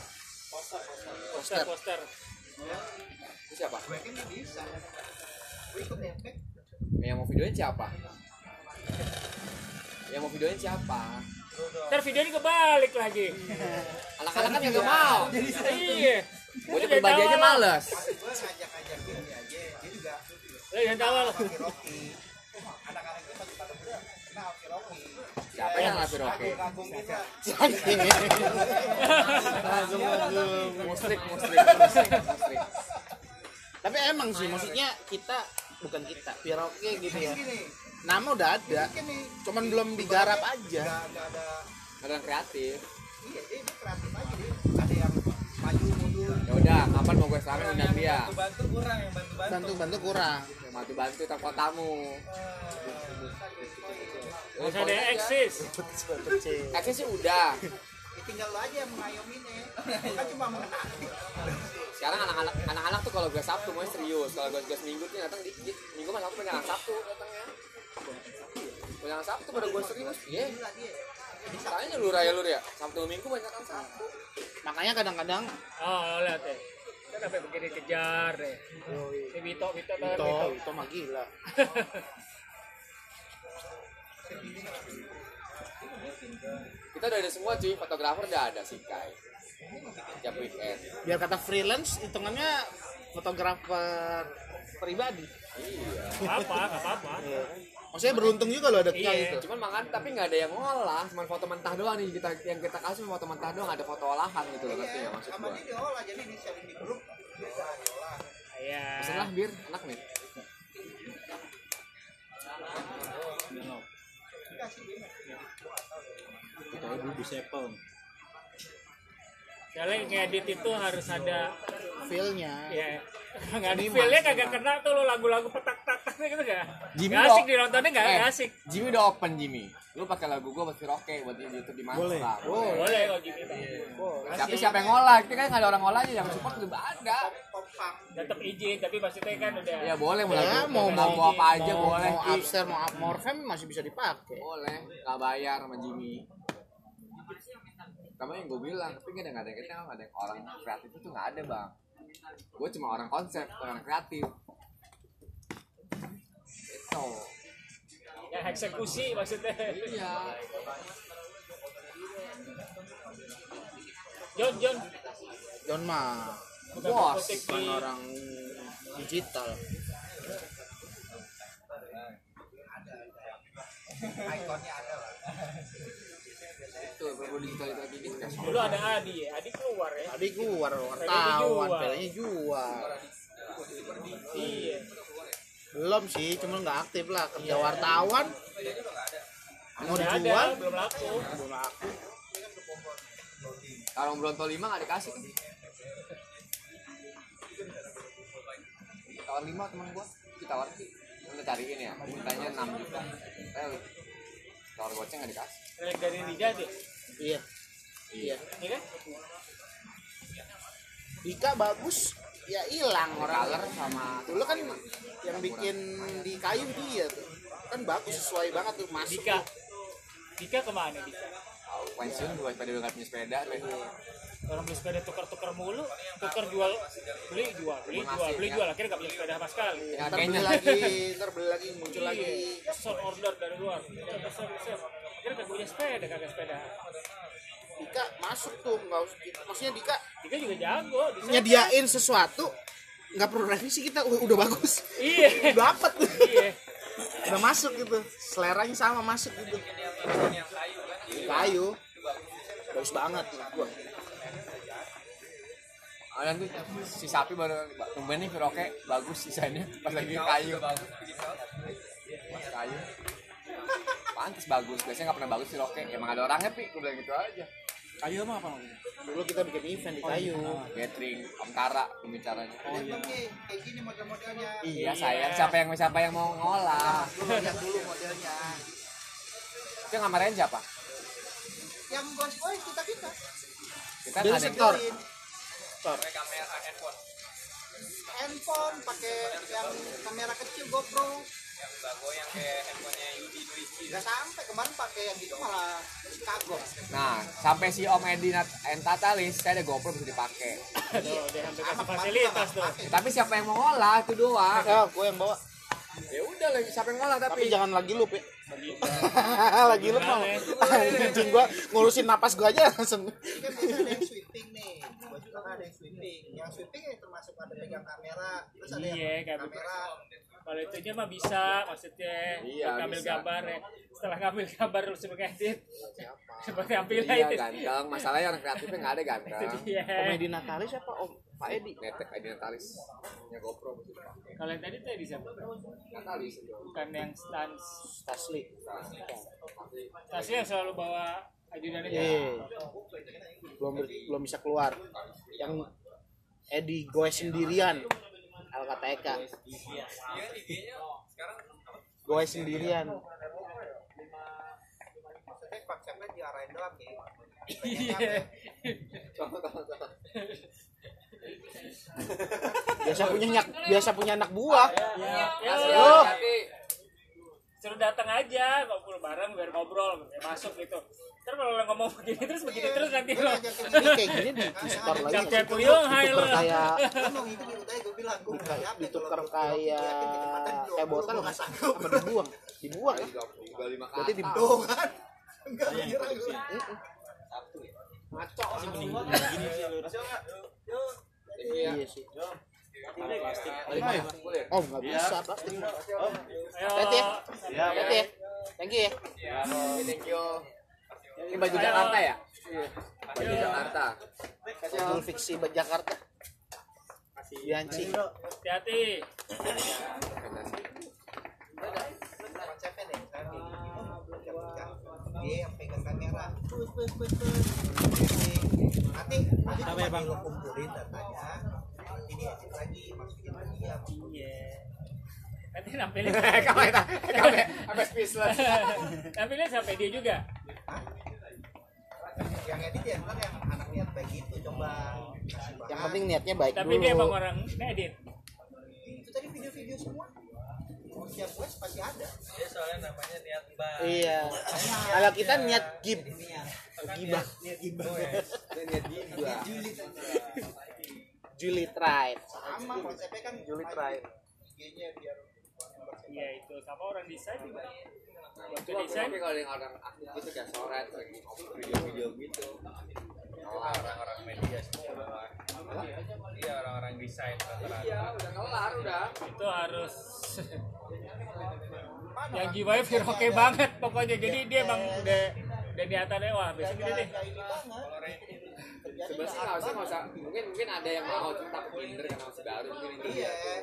Poster poster. Itu siapa? Yang mau videoin siapa? Yang mau videoin siapa? Ntar videonya kebalik lagi. Anak-anak kan juga mau iya. Gue udah berbagi aja males. Lo yang tahu lo siapa yang ngasih roke langsung langsung musrik musrik musrik musrik. Tapi emang sih maksudnya kita bukan kita Piroke gitu ya. Nama udah ada cuman belum digarap aja. Ada. Yang kreatif. Iya dia dia kreatif aja ya udah kapan mau gue selamin undang dia? Bantu kurang yang bantu bantu. Bantu bantu kurang. Bantu bantu tempat tamu nggak usah ada yang eksis. Eksis sih udah. Ya tinggal lo aja yang mengayominya [laughs] kan cuma mengenali. Sekarang anak-anak anak-anak tuh kalau gue sabtu mau serius. Kalau gue gue seminggu tuh datang dikit. Minggu mah aku pegangan sabtu. Datangnya pegangan sabtu pada gue serius. Iya Tanya lur ya lur ya sabtu minggu banyak kan sabtu makanya kadang-kadang oh lihat deh. Kan sampai begini kejar deh. Vito tau kan itu Vito itu mah gila. [laughs] Kita udah ada semua cuy. Fotografer udah ada sih kai. Tiap weekend. Biar kata freelance hitungannya fotografer pribadi. Iya. Apa apa apa maksudnya beruntung juga lo ada Iya. kayak itu cuman makan tapi nggak ada yang ngolah cuma foto mentah doang nih kita yang kita kasih foto mentah doang ada foto olahan gitu loh ngerti ya maksud gua dia diolah jadi di sharing di grup bisa diolah iya pesan lah bir enak nih Soalnya ngedit itu harus ada feelnya. Ya [laughs] nggak ada feelnya kagak kena tuh lo lagu-lagu petak tak tak gitu gak Jimmy Nggak asik ditontonnya nggak? Eh, asik. Jimmy udah open Jimmy. Lu pakai lagu gua buat Roke buat di YouTube di mana boleh. Boleh. kalau gini tapi siapa yang ngolah? Kita kan nggak ada orang ngolahnya yang support juga ada. Tetap izin tapi maksudnya kan udah ya boleh mau ya mau mau lagu apa aja mau, boleh. mau upstairs mau up more fam masih bisa dipakai. Boleh nggak bayar sama Jimmy kamu yang gue bilang tapi nggak ada nggak ada kita nggak ada yang orang kreatif itu nggak ada bang. Gue cuma orang konsep orang kreatif. Itu yang eksekusi maksudnya. Iya. John John. John mah Bos, bukan di orang digital. Ikonnya ada lah perlu digital itu lagi dulu ada Adi ya. Adi keluar ya gua Pengennya wartawan pengennya jual. Iya. Belum sih cuma nggak aktif lah kerja wartawan. Mau dijual? belum laku. Belum laku. Kalau Bronto 5 nggak dikasih. Kan tawar 5 teman gua kita tawar udah cariin ya mintanya 6 juta. Eh tawar goceng nggak dikasih. Relik dari Rija deh iya. Iya. Iya kan? Dika bagus ya hilang orang. color sama dulu kan yang bikin di kayu dia tuh. Kan bagus sesuai banget tuh masuk Dika. Dika ke mana Dika? Pensiun gue pada udah nggak punya sepeda. Orang beli sepeda tukar-tukar mulu tukar jual beli jual beli jual beli jual. Akhirnya nggak punya sepeda sama sekali. Ya, ntar beli lagi. ntar beli lagi muncul lagi. Iya, pesan order dari luar. Ya, pesan pesan. Akhirnya nggak punya sepeda kagak sepeda. Dika masuk tuh nggak usah maksudnya Dika Dika juga jago nyediain sesuatu nggak perlu revisi kita udah, udah bagus. Iya. [laughs] Dapat iya. Udah masuk gitu. Seleranya sama masuk gitu. Kayu bagus banget tuh gua Oh, dan tuh si sapi baru tumben nih Viroke bagus sisanya pas lagi kayu. Pas kayu. Pantes bagus, biasanya nggak pernah bagus si Roke. Emang ada orangnya pi, gue bilang gitu aja. kayu apa apa dulu kita bikin event di kayu Gathering, Om Tara pembicaranya. Oh, iya. kayak gini model-modelnya Iya sayang, siapa yang siapa yang mau ngolah? dulu lihat dulu modelnya Itu yang ngamarin siapa? yang bos boy kita kita Kita ada yang sektor handphone. Pakai yang kamera kecil GoPro. Gak sampai kemarin pakai yang gitu malah kagok. Nah, sampai si Om Edi Nat Entatalis, saya ada GoPro bisa dipakai. tuh dia hampir kasih fasilitas tuh. Tapi siapa yang mau ngolah itu doang. ya gue yang bawa. Ya udah lagi siapa yang ngolah tapi tapi. jangan lagi lup ya. [laughs] Lagi lup mau. [laughs] Anjing gua ngurusin napas gua aja langsung ada yang sweeping. Yang sweeping ya termasuk ada pegang kamera. Terus ada Iya, yang kayak kamera. kalau itunya mah bisa maksudnya Iya, ngambil bisa. gambar ya. Setelah ngambil gambar lu sebagai edit. Seperti ambil Iya itu ganteng, masalahnya orang kreatifnya nggak ada ganteng. iya Om Edi Natalis siapa Om Pak Edi? Netek Edi Natalis, punya GoPro kalau yang tadi tuh di siapa? Natalis. Bukan yang stans Tasli stans yang selalu bawa Iya. belum belum bisa keluar. Yang Edi gue sendirian. LKTK gue sendirian. Konsepnya diarahin doang ya iya biasa punya nyak, biasa punya anak buah. Ya Yo. suruh datang aja ngobrol bareng biar ngobrol masuk gitu terus kalau lo ngomong begini terus begini terus nanti lo kayak gini di, store lagi hai lo. kayak kan ditukar kayak botol nggak sanggup dibuang dibuang ya Juga lima berarti di tuh kan enggak mengira gue Iya. iya sih Lima ya? Boleh. oh nggak bisa plastik ya ya thank you ya Thank you. Ini baju Jakarta ya? Baju Jakarta. Judul fiksi Jakarta. Bianci hati-hati konsepnya nih misalnya kayak gini dia yang pegang kamera nanti nanti cuma bang kumpulin datanya. Edit lagi masukin lagi ya iya. Nanti nampilin. [laughs] Kamu itu, sampai speechless. [laughs] nampilin sampai dia juga yang edit ya kan yang anak niat baik itu coba yang penting niatnya baik tapi dia emang dulu orang edit. Itu tadi video-video semua. Setiap wes pasti ada. Iya kalau kita niat gib. Gibah. niat gibah. Dan niat gila. Julie tried sama konsepnya kan Julie tried IG-nya biar iya itu. Sama orang desain juga desain tapi kalau yang orang aktif gitu kayak lagi video-video gitu. orang-orang media semua iya orang-orang desain rata-rata Iya, udah kelar udah. itu harus yang jiwanya Viroke banget pokoknya. Jadi dia emang udah udah niatannya wah besok gini deh ini banget. Sebenarnya sih nggak usah, nggak usah. Mungkin mungkin ada yang mau cuma takut minder karena masih baru mungkin ini iya. dia.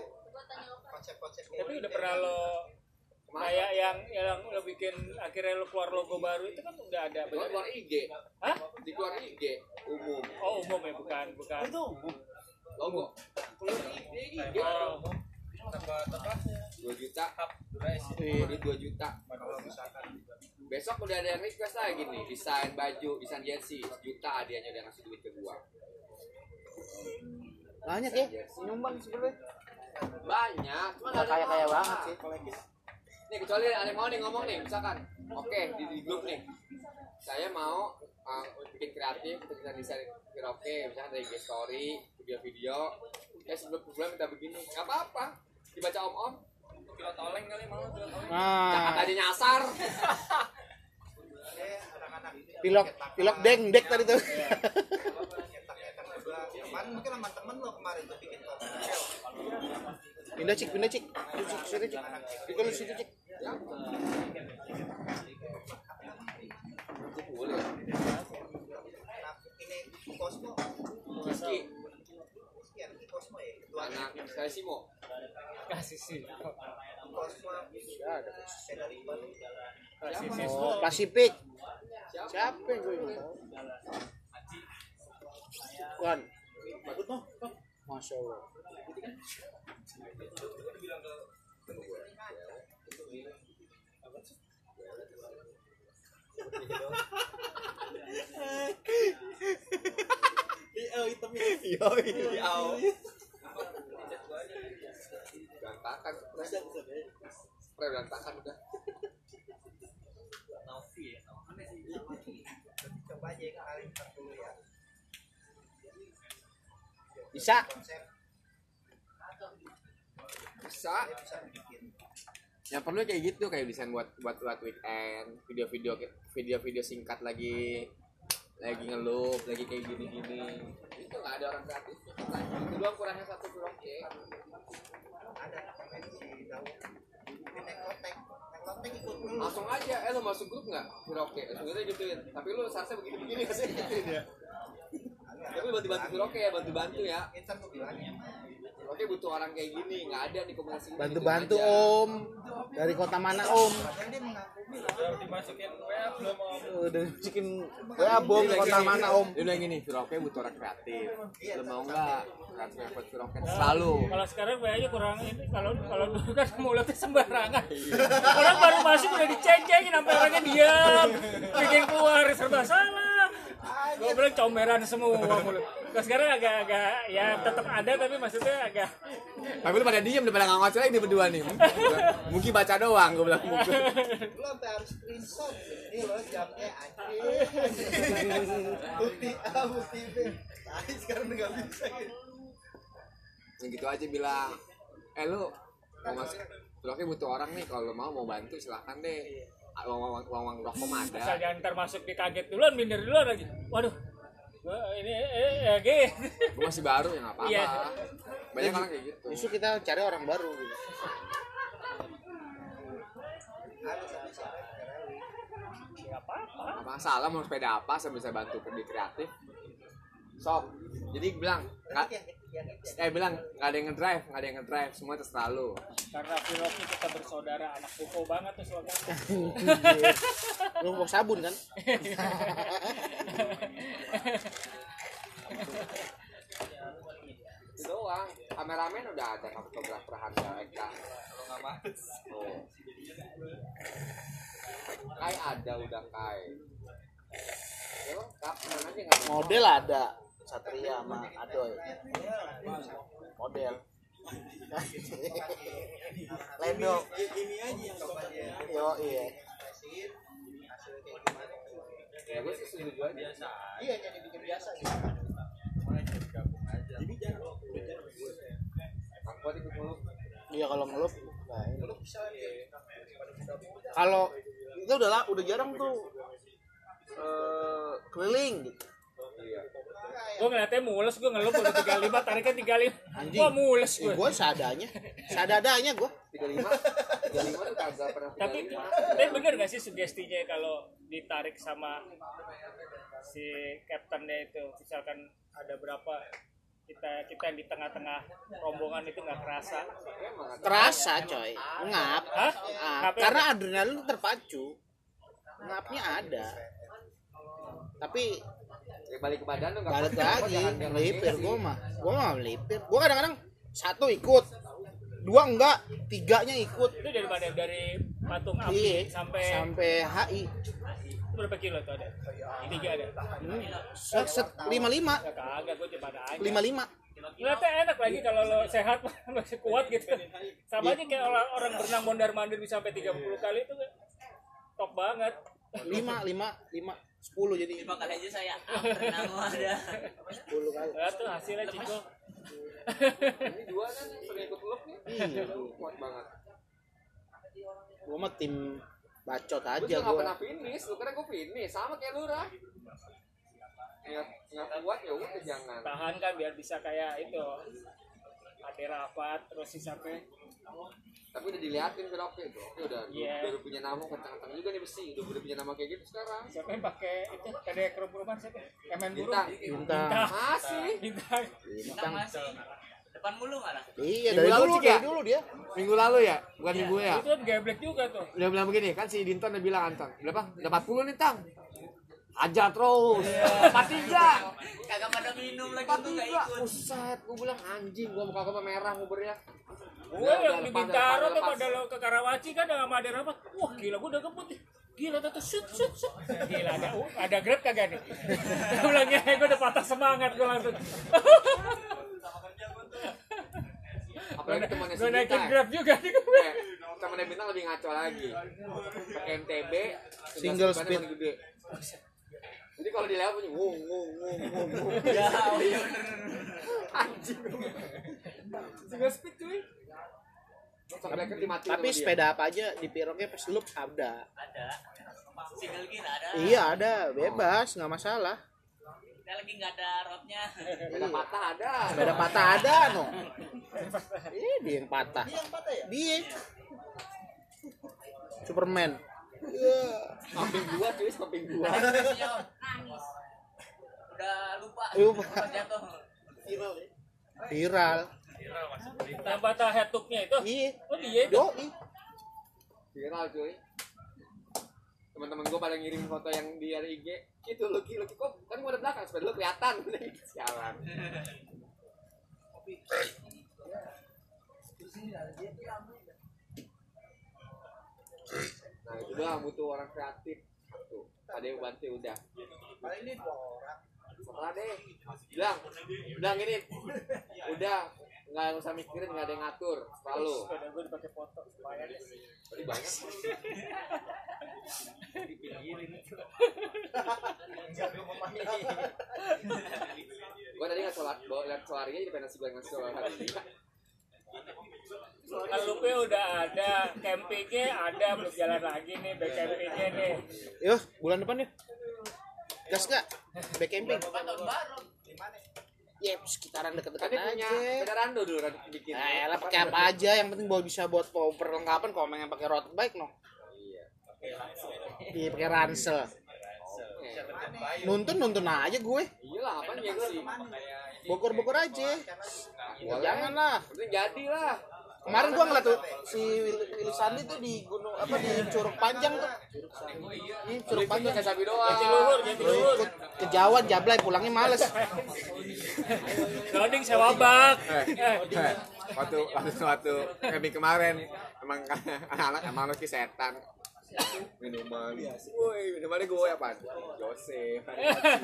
konsep-konsep tapi udah pernah lo kayak yang yang lo bikin akhirnya lo keluar logo baru itu kan udah ada Keluar bener keluar IG, hah? Di keluar IG umum. Oh umum ya bukan bukan. Logo. Keluar IG, IG. tempat apa? Dua juta, udah dua juta. Besok udah ada yang request lagi nih, desain baju, desain jersey, sejuta hadiahnya udah ngasih duit ke gua. banyak ya nyumbang sebenarnya. Banyak. Cuma nggak kaya kaya banget sih nih kecuali ada yang mau nih ngomong nih misalkan. Oke di, di grup nih. Saya mau uh, bikin kreatif untuk bisa desain karaoke misalkan dari IG story video-video. Eh sebelum bulan minta begini nggak apa-apa. Dibaca om om pilot oleng kali mau pilot oleng jangan nah tadi nyasar. Pilok pilok deng dek tadi tuh. Kemarin mungkin sama temen lo kemarin tuh bikin pindah cik pindah cik. Cik situ cik. Itu lu situ cik. Kasih sih Bali kasih sih oh Pasifik siapa yang gue bukan masya allah spray berantakan udah coba aja ya bisa bisa. Yang perlu kayak gitu kayak desain buat buat buat weekend video-video video-video singkat lagi lagi ngelup lagi kayak gini-gini. Itu nggak ada orang kreatif itu doang kurangnya satu karaoke ada ikut dulu langsung aja. Eh lo masuk grup nggak? Karaoke langsung aja gituin. Tapi lu seharusnya begini begini gak sih? Gituin ya tapi bantu bantu karaoke ya bantu bantu ya. Insan gue bilang oke butuh orang kayak gini nggak ada di komunikasi gini, bantu gituin bantu aja. om. Dari kota mana om? Udah dimasukin WA belum mau udah bikin ya bom Dia bilang kota gini, mana om? Dia bilang gini karaoke butuh orang kreatif. Iya, lu mau nggak kreatif. karaoke selalu. Kalau sekarang kayaknya kurang ini kalau kalau dulu [laughs] kan mulutnya sembarangan. Orang baru masuk udah diceng-cengin sampai orangnya diam. Bikin keluar serba salah. Gue bilang comberan semua mulut kalau sekarang agak-agak ya tetap ada tapi maksudnya agak tapi lu pada diem udah pada nggak ngocok ini berdua nih. Mungkin baca doang gue bilang mungkin lu sampai harus screenshot. Ini loh jamnya anjing. Bukti A bukti B. Tapi sekarang nggak bisa gitu. Yang gitu aja bilang. Eh lu mau masuk karaoke butuh orang nih kalau mau mau bantu silahkan deh. Uang uang uang rokok mah ada. Asal jangan ntar masuk dikaget duluan minder duluan lagi. Waduh gua ini eh, eh, gitu gue masih baru ya nggak apa-apa. Iya. banyak orang kayak gitu. Justru kita cari orang baru gitu. Nggak apa-apa. Masalah mau sepeda apa saya bisa bantu kerja kreatif sok jadi bilang nggak yang yang eh bilang nggak ada yang ngedrive nggak ada yang ngedrive semua terserah lu. Karena Viroki kita bersaudara anak kuko banget tuh slogan lu mau sabun kan? Itu doang. Kameramen udah ada fotografer Handa Eka. Kai ada udah Kai. Ya lengkap mana aja nggak mau model ada Satria sama Adoy. Model. Lendo. Ini aja yang yo iya. Ya gue sih setuju aja. Iya jadi bikin biasa gitu. Ikut iya kalau ngelup nah ini. kalau itu udah lah udah jarang tuh. Eh, keliling gitu gue ngeliatnya mules gue ngelup udah tiga lima tariknya tiga lima. Anjing. wah mules Eh, gue gue seadanya. Seadanya gue tiga lima tiga lima tuh kagak pernah tiga tapi lima. Tapi bener gak sih sugestinya kalau ditarik sama si kaptennya itu? Misalkan ada berapa kita kita yang di tengah-tengah rombongan itu nggak kerasa? Kerasa coy. Ngap. Hah? Ah, Ngapnya karena adrenalin terpacu. Ngapnya ada. Tapi ya, balik ke badan tuh nggak balik lagi. Jangan- jangan melipir gue mah. Gue mah melipir gue kadang-kadang satu ikut dua enggak tiganya ikut. Itu dari mana? Dari patung api iya sampai sampai HI berapa kilo tuh ada? Tiga ada? Hmm, set set lima lima ya kagak gue cuma ada aja. Lima lima Ngeliatnya enak lagi kalau lo sehat [laughs] masih kuat gitu. Sama aja kayak orang, orang berenang mondar mandir bisa sampai 30 kali itu top banget. lima lima lima sepuluh jadi lima kali aja saya. Berenang ada. Sepuluh kali. Lihat tuh hasilnya Ciko. Ini dua kan sering ikut klub nih. Iya. Kuat banget. gua mah tim bacot aja gak gua. pernah finish, lu kira gue finish, sama kayak lu Rah Nggak, nggak kuat ya udah jangan. Tahan kan biar bisa kayak itu. Ada rapat terus si sampai Tapi udah diliatin ke Rocky, Rocky udah, Iya. udah punya nama kencang-kencang juga nih besi Udah udah punya nama kayak gitu sekarang siapa yang pakai itu kadek kerumunan siapa? Kemen burung. Bintang bintang Masih Bintang. kita masih depan mulu malah iya Minggu dari lalu, dulu ya? dari dulu dia Minggu lalu ya, bukan minggu ya. Itu kan geblek juga tuh. Udah bilang begini, kan si Dinton udah bilang Anton, berapa? Udah 40 nih, Tang. Ajar terus. 43. kagak pada minum lagi 43. ikut Buset, gue bilang anjing, gua muka gua merah ngubernya. Gue yang di Bintaro udah tuh pada lo ke Karawaci kan sama ada rapat. Wah gila gue udah kebut nih. Gila tuh shoot shoot shoot. Gila ada uh, ada grab kagak nih. [laughs] Gue bilang ya gue udah patah semangat gue langsung. Apalagi temannya Gue naikin grab juga nih. Eh, temannya Bintang lebih ngaco lagi. Pakai MTB, Single speed. gede. Jadi kalau di level punya wung wung wung [laughs] ya iya Anjing. Single speed cuy. Dimatiin tapi sepeda apa aja di piroknya pas loop ada. Ada. Single gear ada. Iya ada. Bebas nggak masalah. Kita lagi nggak ada rodnya Sepeda patah ada. sepeda patah ada no. Eh dia yang patah. Dia yang patah ya? dia. Superman. Samping gua cuy, samping gua. udah lupa. Lupa. Jatuh. Viral ya? Viral Yang patah head tube-nya itu. iya Oh dia itu. Viral cuy. Teman-teman gua pada ngirim foto yang di IG. Itu Lucky, Lucky kok kan gua ada belakang, sepeda lu kelihatan. [laughs] Sialan. Nah itu doang butuh orang kreatif. Tuh, ada yang bantu udah. Paling ini dua orang. Serah deh. Bilang, bilang ini. Udah, nggak usah mikirin, nggak ada yang ngatur. Selalu. Sepeda gue dipakai foto. Lumayan. Tadi banyak. [laughs] Gua tadi nggak sholat, bawa lihat solarinya jadi pengen nasi goreng hari Kalupnya udah ada, campingnya ada, belum jalan lagi nih, back campingnya nih. yo bulan depan yuk gas gak back camping tahun baru ya sekitaran deket-deket aja rando dulu bikin. Nah, elah pakai apa aja yang penting bawa bisa buat bawa perlengkapan kalau pengen pakai road bike no Iya. iya pakai ransel Oke. nuntun nuntun aja gue Iya lah, apaan ya sih? bogor bogor aja Boleh. jangan lah Penting jadi lah. Kemarin gua ngeliat tuh si Willy, Sandi tuh di gunung apa di curug panjang tuh. Ini curug Panjang. Kayak sapi doang. Ikut kejawan jablay pulangnya males. Loading sewa bak. Eh, Eh, waktu waktu waktu kami kemarin emang anak emang lu setan. Minuman. Woi minumannya gue apa? Jose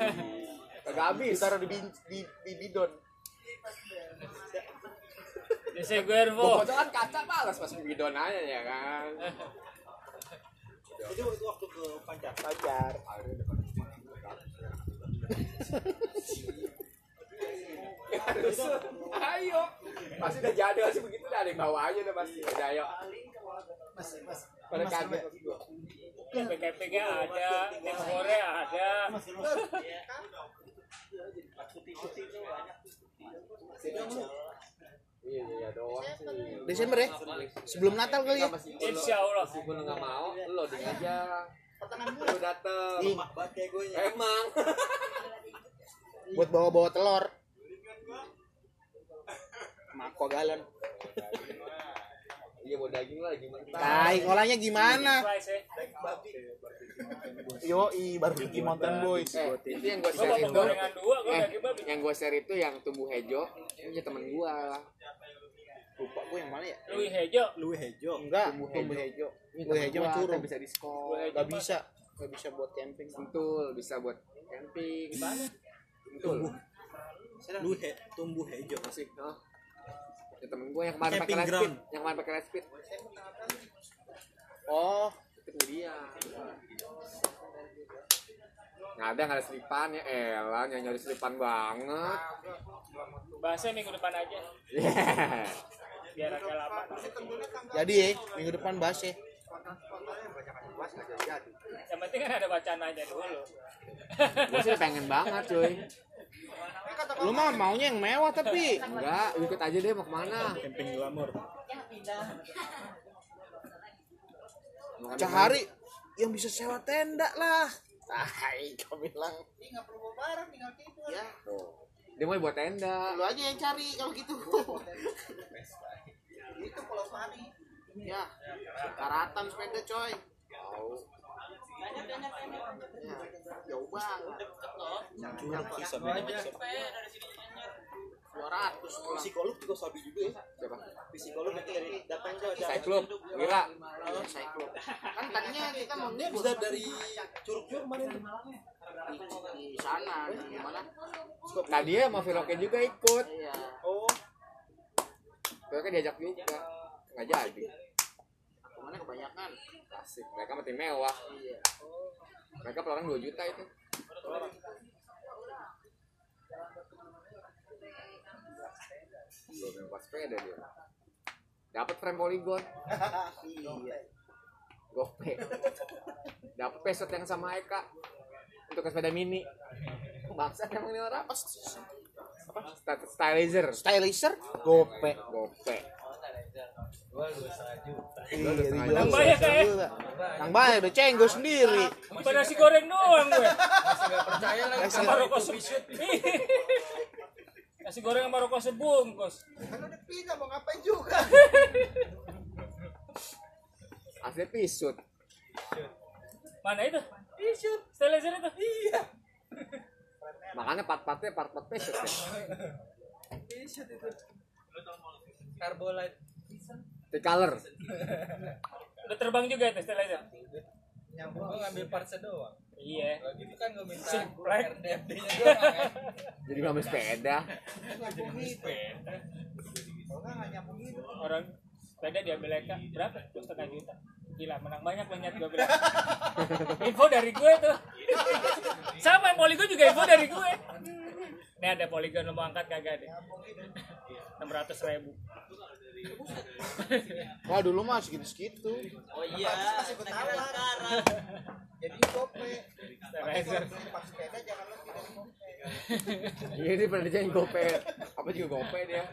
[laughs] kagak habis. Taruh di, di bidon Jose gue Guervo. foto kan kaca palas pas bidon aja ya kan Itu waktu ke Pancar. harus ayo pasti udah jadi pasti begitu dah ada yang bawa aja udah pasti udah ayo Mas, mas. pada kaget Back campingnya ada, tempornya ada. Iya iya doang sih. Desember ya? Sebelum Natal kali ya? Insya Allah. meskipun nggak mau. Lo ding aja. Lu dateng. Banget kayak gue emang. [laughs] Buat bawa bawa telur mako galon iya mau daging lah lagi mentah tai ngolahnya gimana? Yo i barbecue mountain boys eh itu yang gue share itu. dua, eh yang gue share itu yang tumbuh hejo. Itu temen gue lupa gue yang mana ya? Louis Hejo. Louis Hejo. enggak tumbuh hejo. tumbuh hejo. Mah curug. bisa diskon. Nggak bisa. Nggak bisa buat camping. Sentul bisa buat camping. Sentul. lu he, tumbuh hijau Asik, oh. Ya, temen gue yang kemarin pakai speed, yang kemarin pakai speed. oh Itu dia. Nggak ada, nggak ada selipan ya elah, nyari nyari selipan banget. bahasnya minggu depan aja Yeah. biar agak lama jadi ya minggu depan bahas ya yang penting kan ada bacaan aja dulu Gue sih pengen banget cuy. Lu mah maunya yang mewah tapi Enggak, ikut aja deh mau ke mana. camping glamor cahari yang bisa sewa tenda lah Hai, kau bilang Ini nggak perlu bawa barang, tinggal tidur. ya Tuh. Dia mau buat tenda. lu aja yang cari kalau gitu Itu Pulau Sari. ya karatan sepeda coy Tahu. Ya, jauh banget curug sih sampai dua ratus psikolog juga sabi juga ya Siapa? psikolog nanti dari datang ke Cyclop, Wira. ya cyclop kan tadinya kita mau dia bisa dari curug-curug mana nih di, sana di mana dia sama Viroke juga ikut. iya oh diajak juga. Nggak jadi. Kebanyakan Asik. Mereka mati mewah. iya Mereka per orang 2 juta itu. Dua mewah sepeda dia. Dapat frame polygon. iya Gope. Dapat peset yang sama Eka. Untuk sepeda mini. Bangsa emang ini orang apa? Stylizer. stylizer gope Gope. Iya setengah juta. Banyak, setengah ya? juta. yang banyak udah cenggo sendiri Bukan nasi goreng doang gue percaya lagi sama rokok sebusut [laughs] nasi goreng sama rokok sebungkus Kan udah pindah mau ngapain juga? [laughs] Asli pisut. mana itu Isut, sterilizer itu iya Makanya part-partnya part-part peset ya. [laughs] Carbolite. Tricolor. udah terbang juga itu sterilizer Nyambung. Gua ngambil partsnya doang. iya. Kalau gitu kan gua minta. RDFD-nya doang kan. Jadi ngambil sepeda. sepeda. Kalau nggak nggak nyambung gitu. orang sepeda diambil Eka berapa? Dua setengah juta. Gila menang banyak lo nyat gue bilang [laughs] info dari gue tuh sama yang poligon juga info dari gue ini ada poligon lo mau angkat kagak deh? Enam ratus ribu wah dulu mah segitu segitu Oh iya. Kasih gue tawar. Jadi gope. Pas sepeda jangan lu kirim gope. Iya dia pernah dijain gope. Apa juga gope dia.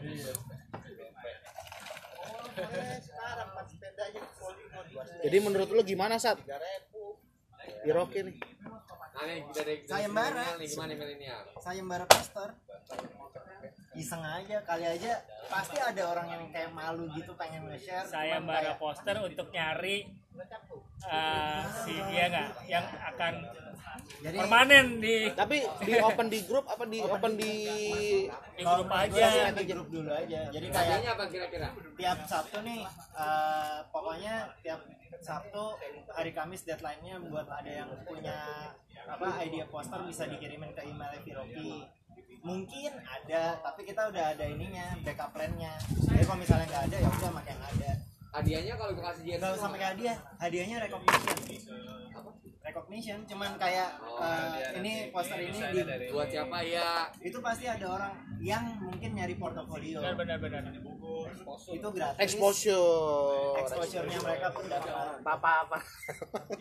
Oh, boleh sekarang pas sepedanya ke Polygon dua jadi menurut lu gimana sat ribu. di Rocky nih Nah nih dari Sayembara. nih gimana milenial? sayembara poster iseng aja kali aja pasti ada orang yang kayak malu gitu pengen nge-share saya cuman bara kayak, poster untuk nyari eh, si dia nggak yang akan jadi permanen di tapi di open di grup apa di open di di grup aja di grup dulu aja jadi kayak apa kira-kira? tiap Sabtu nih eh, pokoknya tiap Sabtu hari Kamis deadline-nya buat ada yang punya apa idea poster bisa dikirimin ke email Viroki. Mungkin ada tapi kita udah ada ininya backup plan-nya. Jadi kalau misalnya nggak ada ya udah pakai yang ada. Hadiahnya kalau gue kasih dia nggak usah pakai hadiah hadiahnya recognition recognition cuman kayak eh, ini poster ini di buat siapa? Ya? itu pasti ada orang yang mungkin nyari portofolio. Benar benar benar. Itu gratis. Exposure. Exposure-nya mereka pun dapat. Apa? Apa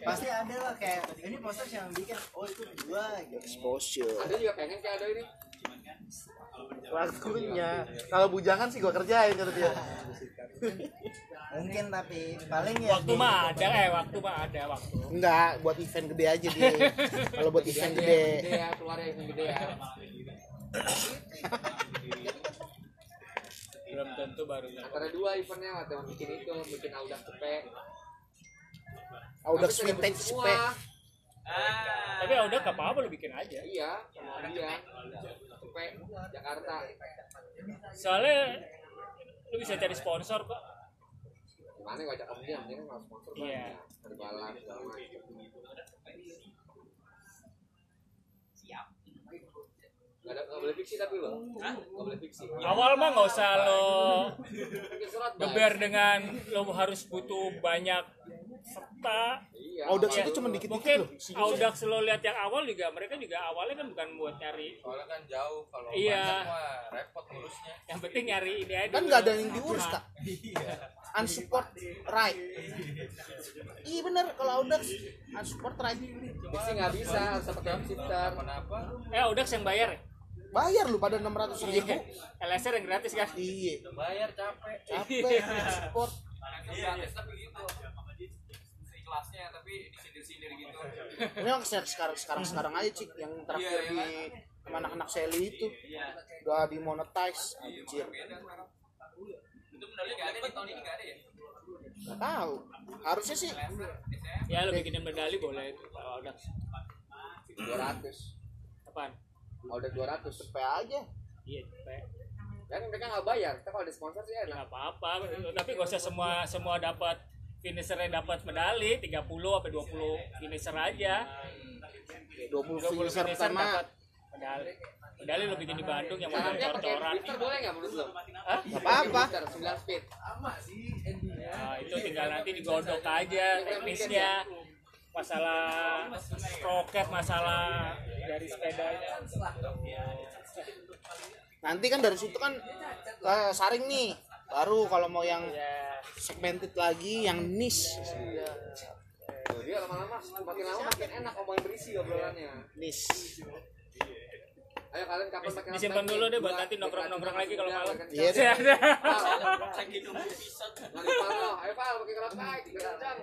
pasti ada lah kayak ini poster yang bikin oh itu gua gitu. Exposure. Ada juga pengen kayak ada ini. Waktunya kalau bujangan sih gua kerjain kata dia. Mungkin tapi paling ya waktu mah ada eh waktu mah ada waktu. Enggak buat event gede aja dia. Kalau buat event Gede, gede ya, keluar yang gede ya. belum tentu baru Antara dua eventnya yang bikin itu, bikin audak cepe. Audax Tapi sudah vintage spek tapi udah gak apa-apa lu bikin aja. Iya, sama Jakarta. soalnya lu bisa cari sponsor kok Gimana gua ajak om dia, dia kan nggak sponsor Iya. banyak. Ada balap segala macam. Gak, ada, gak boleh fiksi tapi lo Gak boleh fiksi awal mah nggak usah lo geber dengan lo harus butuh banyak serta Iya Audax Iya. itu cuma dikit-dikit mungkin loh. Audax lo lihat yang awal juga mereka juga awalnya kan bukan buat nyari Soalnya kan jauh kalau Iya. banyak mah repot ngurusnya. yang penting nyari ini aja Kan nggak ada yang diurus kak. Unsupport right. Iya bener kalau Audax unsupport right. Fiksi gak bisa, harus pakai shifter Kenapa? eh Audax yang bayar ya Bayar lu pada enam ratus ribu. LSR yang gratis kan Iya. Bayar capek. Capek support. Iya, tapi gitu. Kelasnya tapi disindir-sindir gitu. Ini yang sekarang sekarang sekarang aja cik. Yang terakhir Iya, di sama anak-anak Sally itu udah dimonetize anjir. Itu medali nggak ada di tahun ini nggak ada ya? Gak tahu. Harusnya sih. Ya lo bikinin medali boleh itu. Kalau Audax 200 apaan? Audax 200 cepet aja. iya cepet. Kan mereka gak bayar, kita kalau ada sponsor sih Ya, enak. Nggak apa-apa. Tapi gak usah semua semua dapat finishernya dapat medali 30 sampai 20 finisher aja 20 20 finisher finisher pertama. dapat medali medali lo bikin di Bandung yang cor-coran drifter boleh gak menurut lo? Hah? Gak apa-apa. Drifter 9 speed ya itu tinggal nanti digodok aja teknisnya masalah sprocket masalah dari sepedanya Nanti kan dari situ kan eh, saring nih. Baru kalau mau yang ya segmented lagi yang niche. Tuh, dia lama-lama makin lama makin enak ngomongin berisi obrolannya Niche. Ayo kalian kapan pakai disimpan dulu deh buat nanti nongkrong-nongkrong lagi kalau malam Iya deh. Ya, ada. Lagi nunggu episode. Lagi parah. Ayo Pak, pakai keras naik, kencang.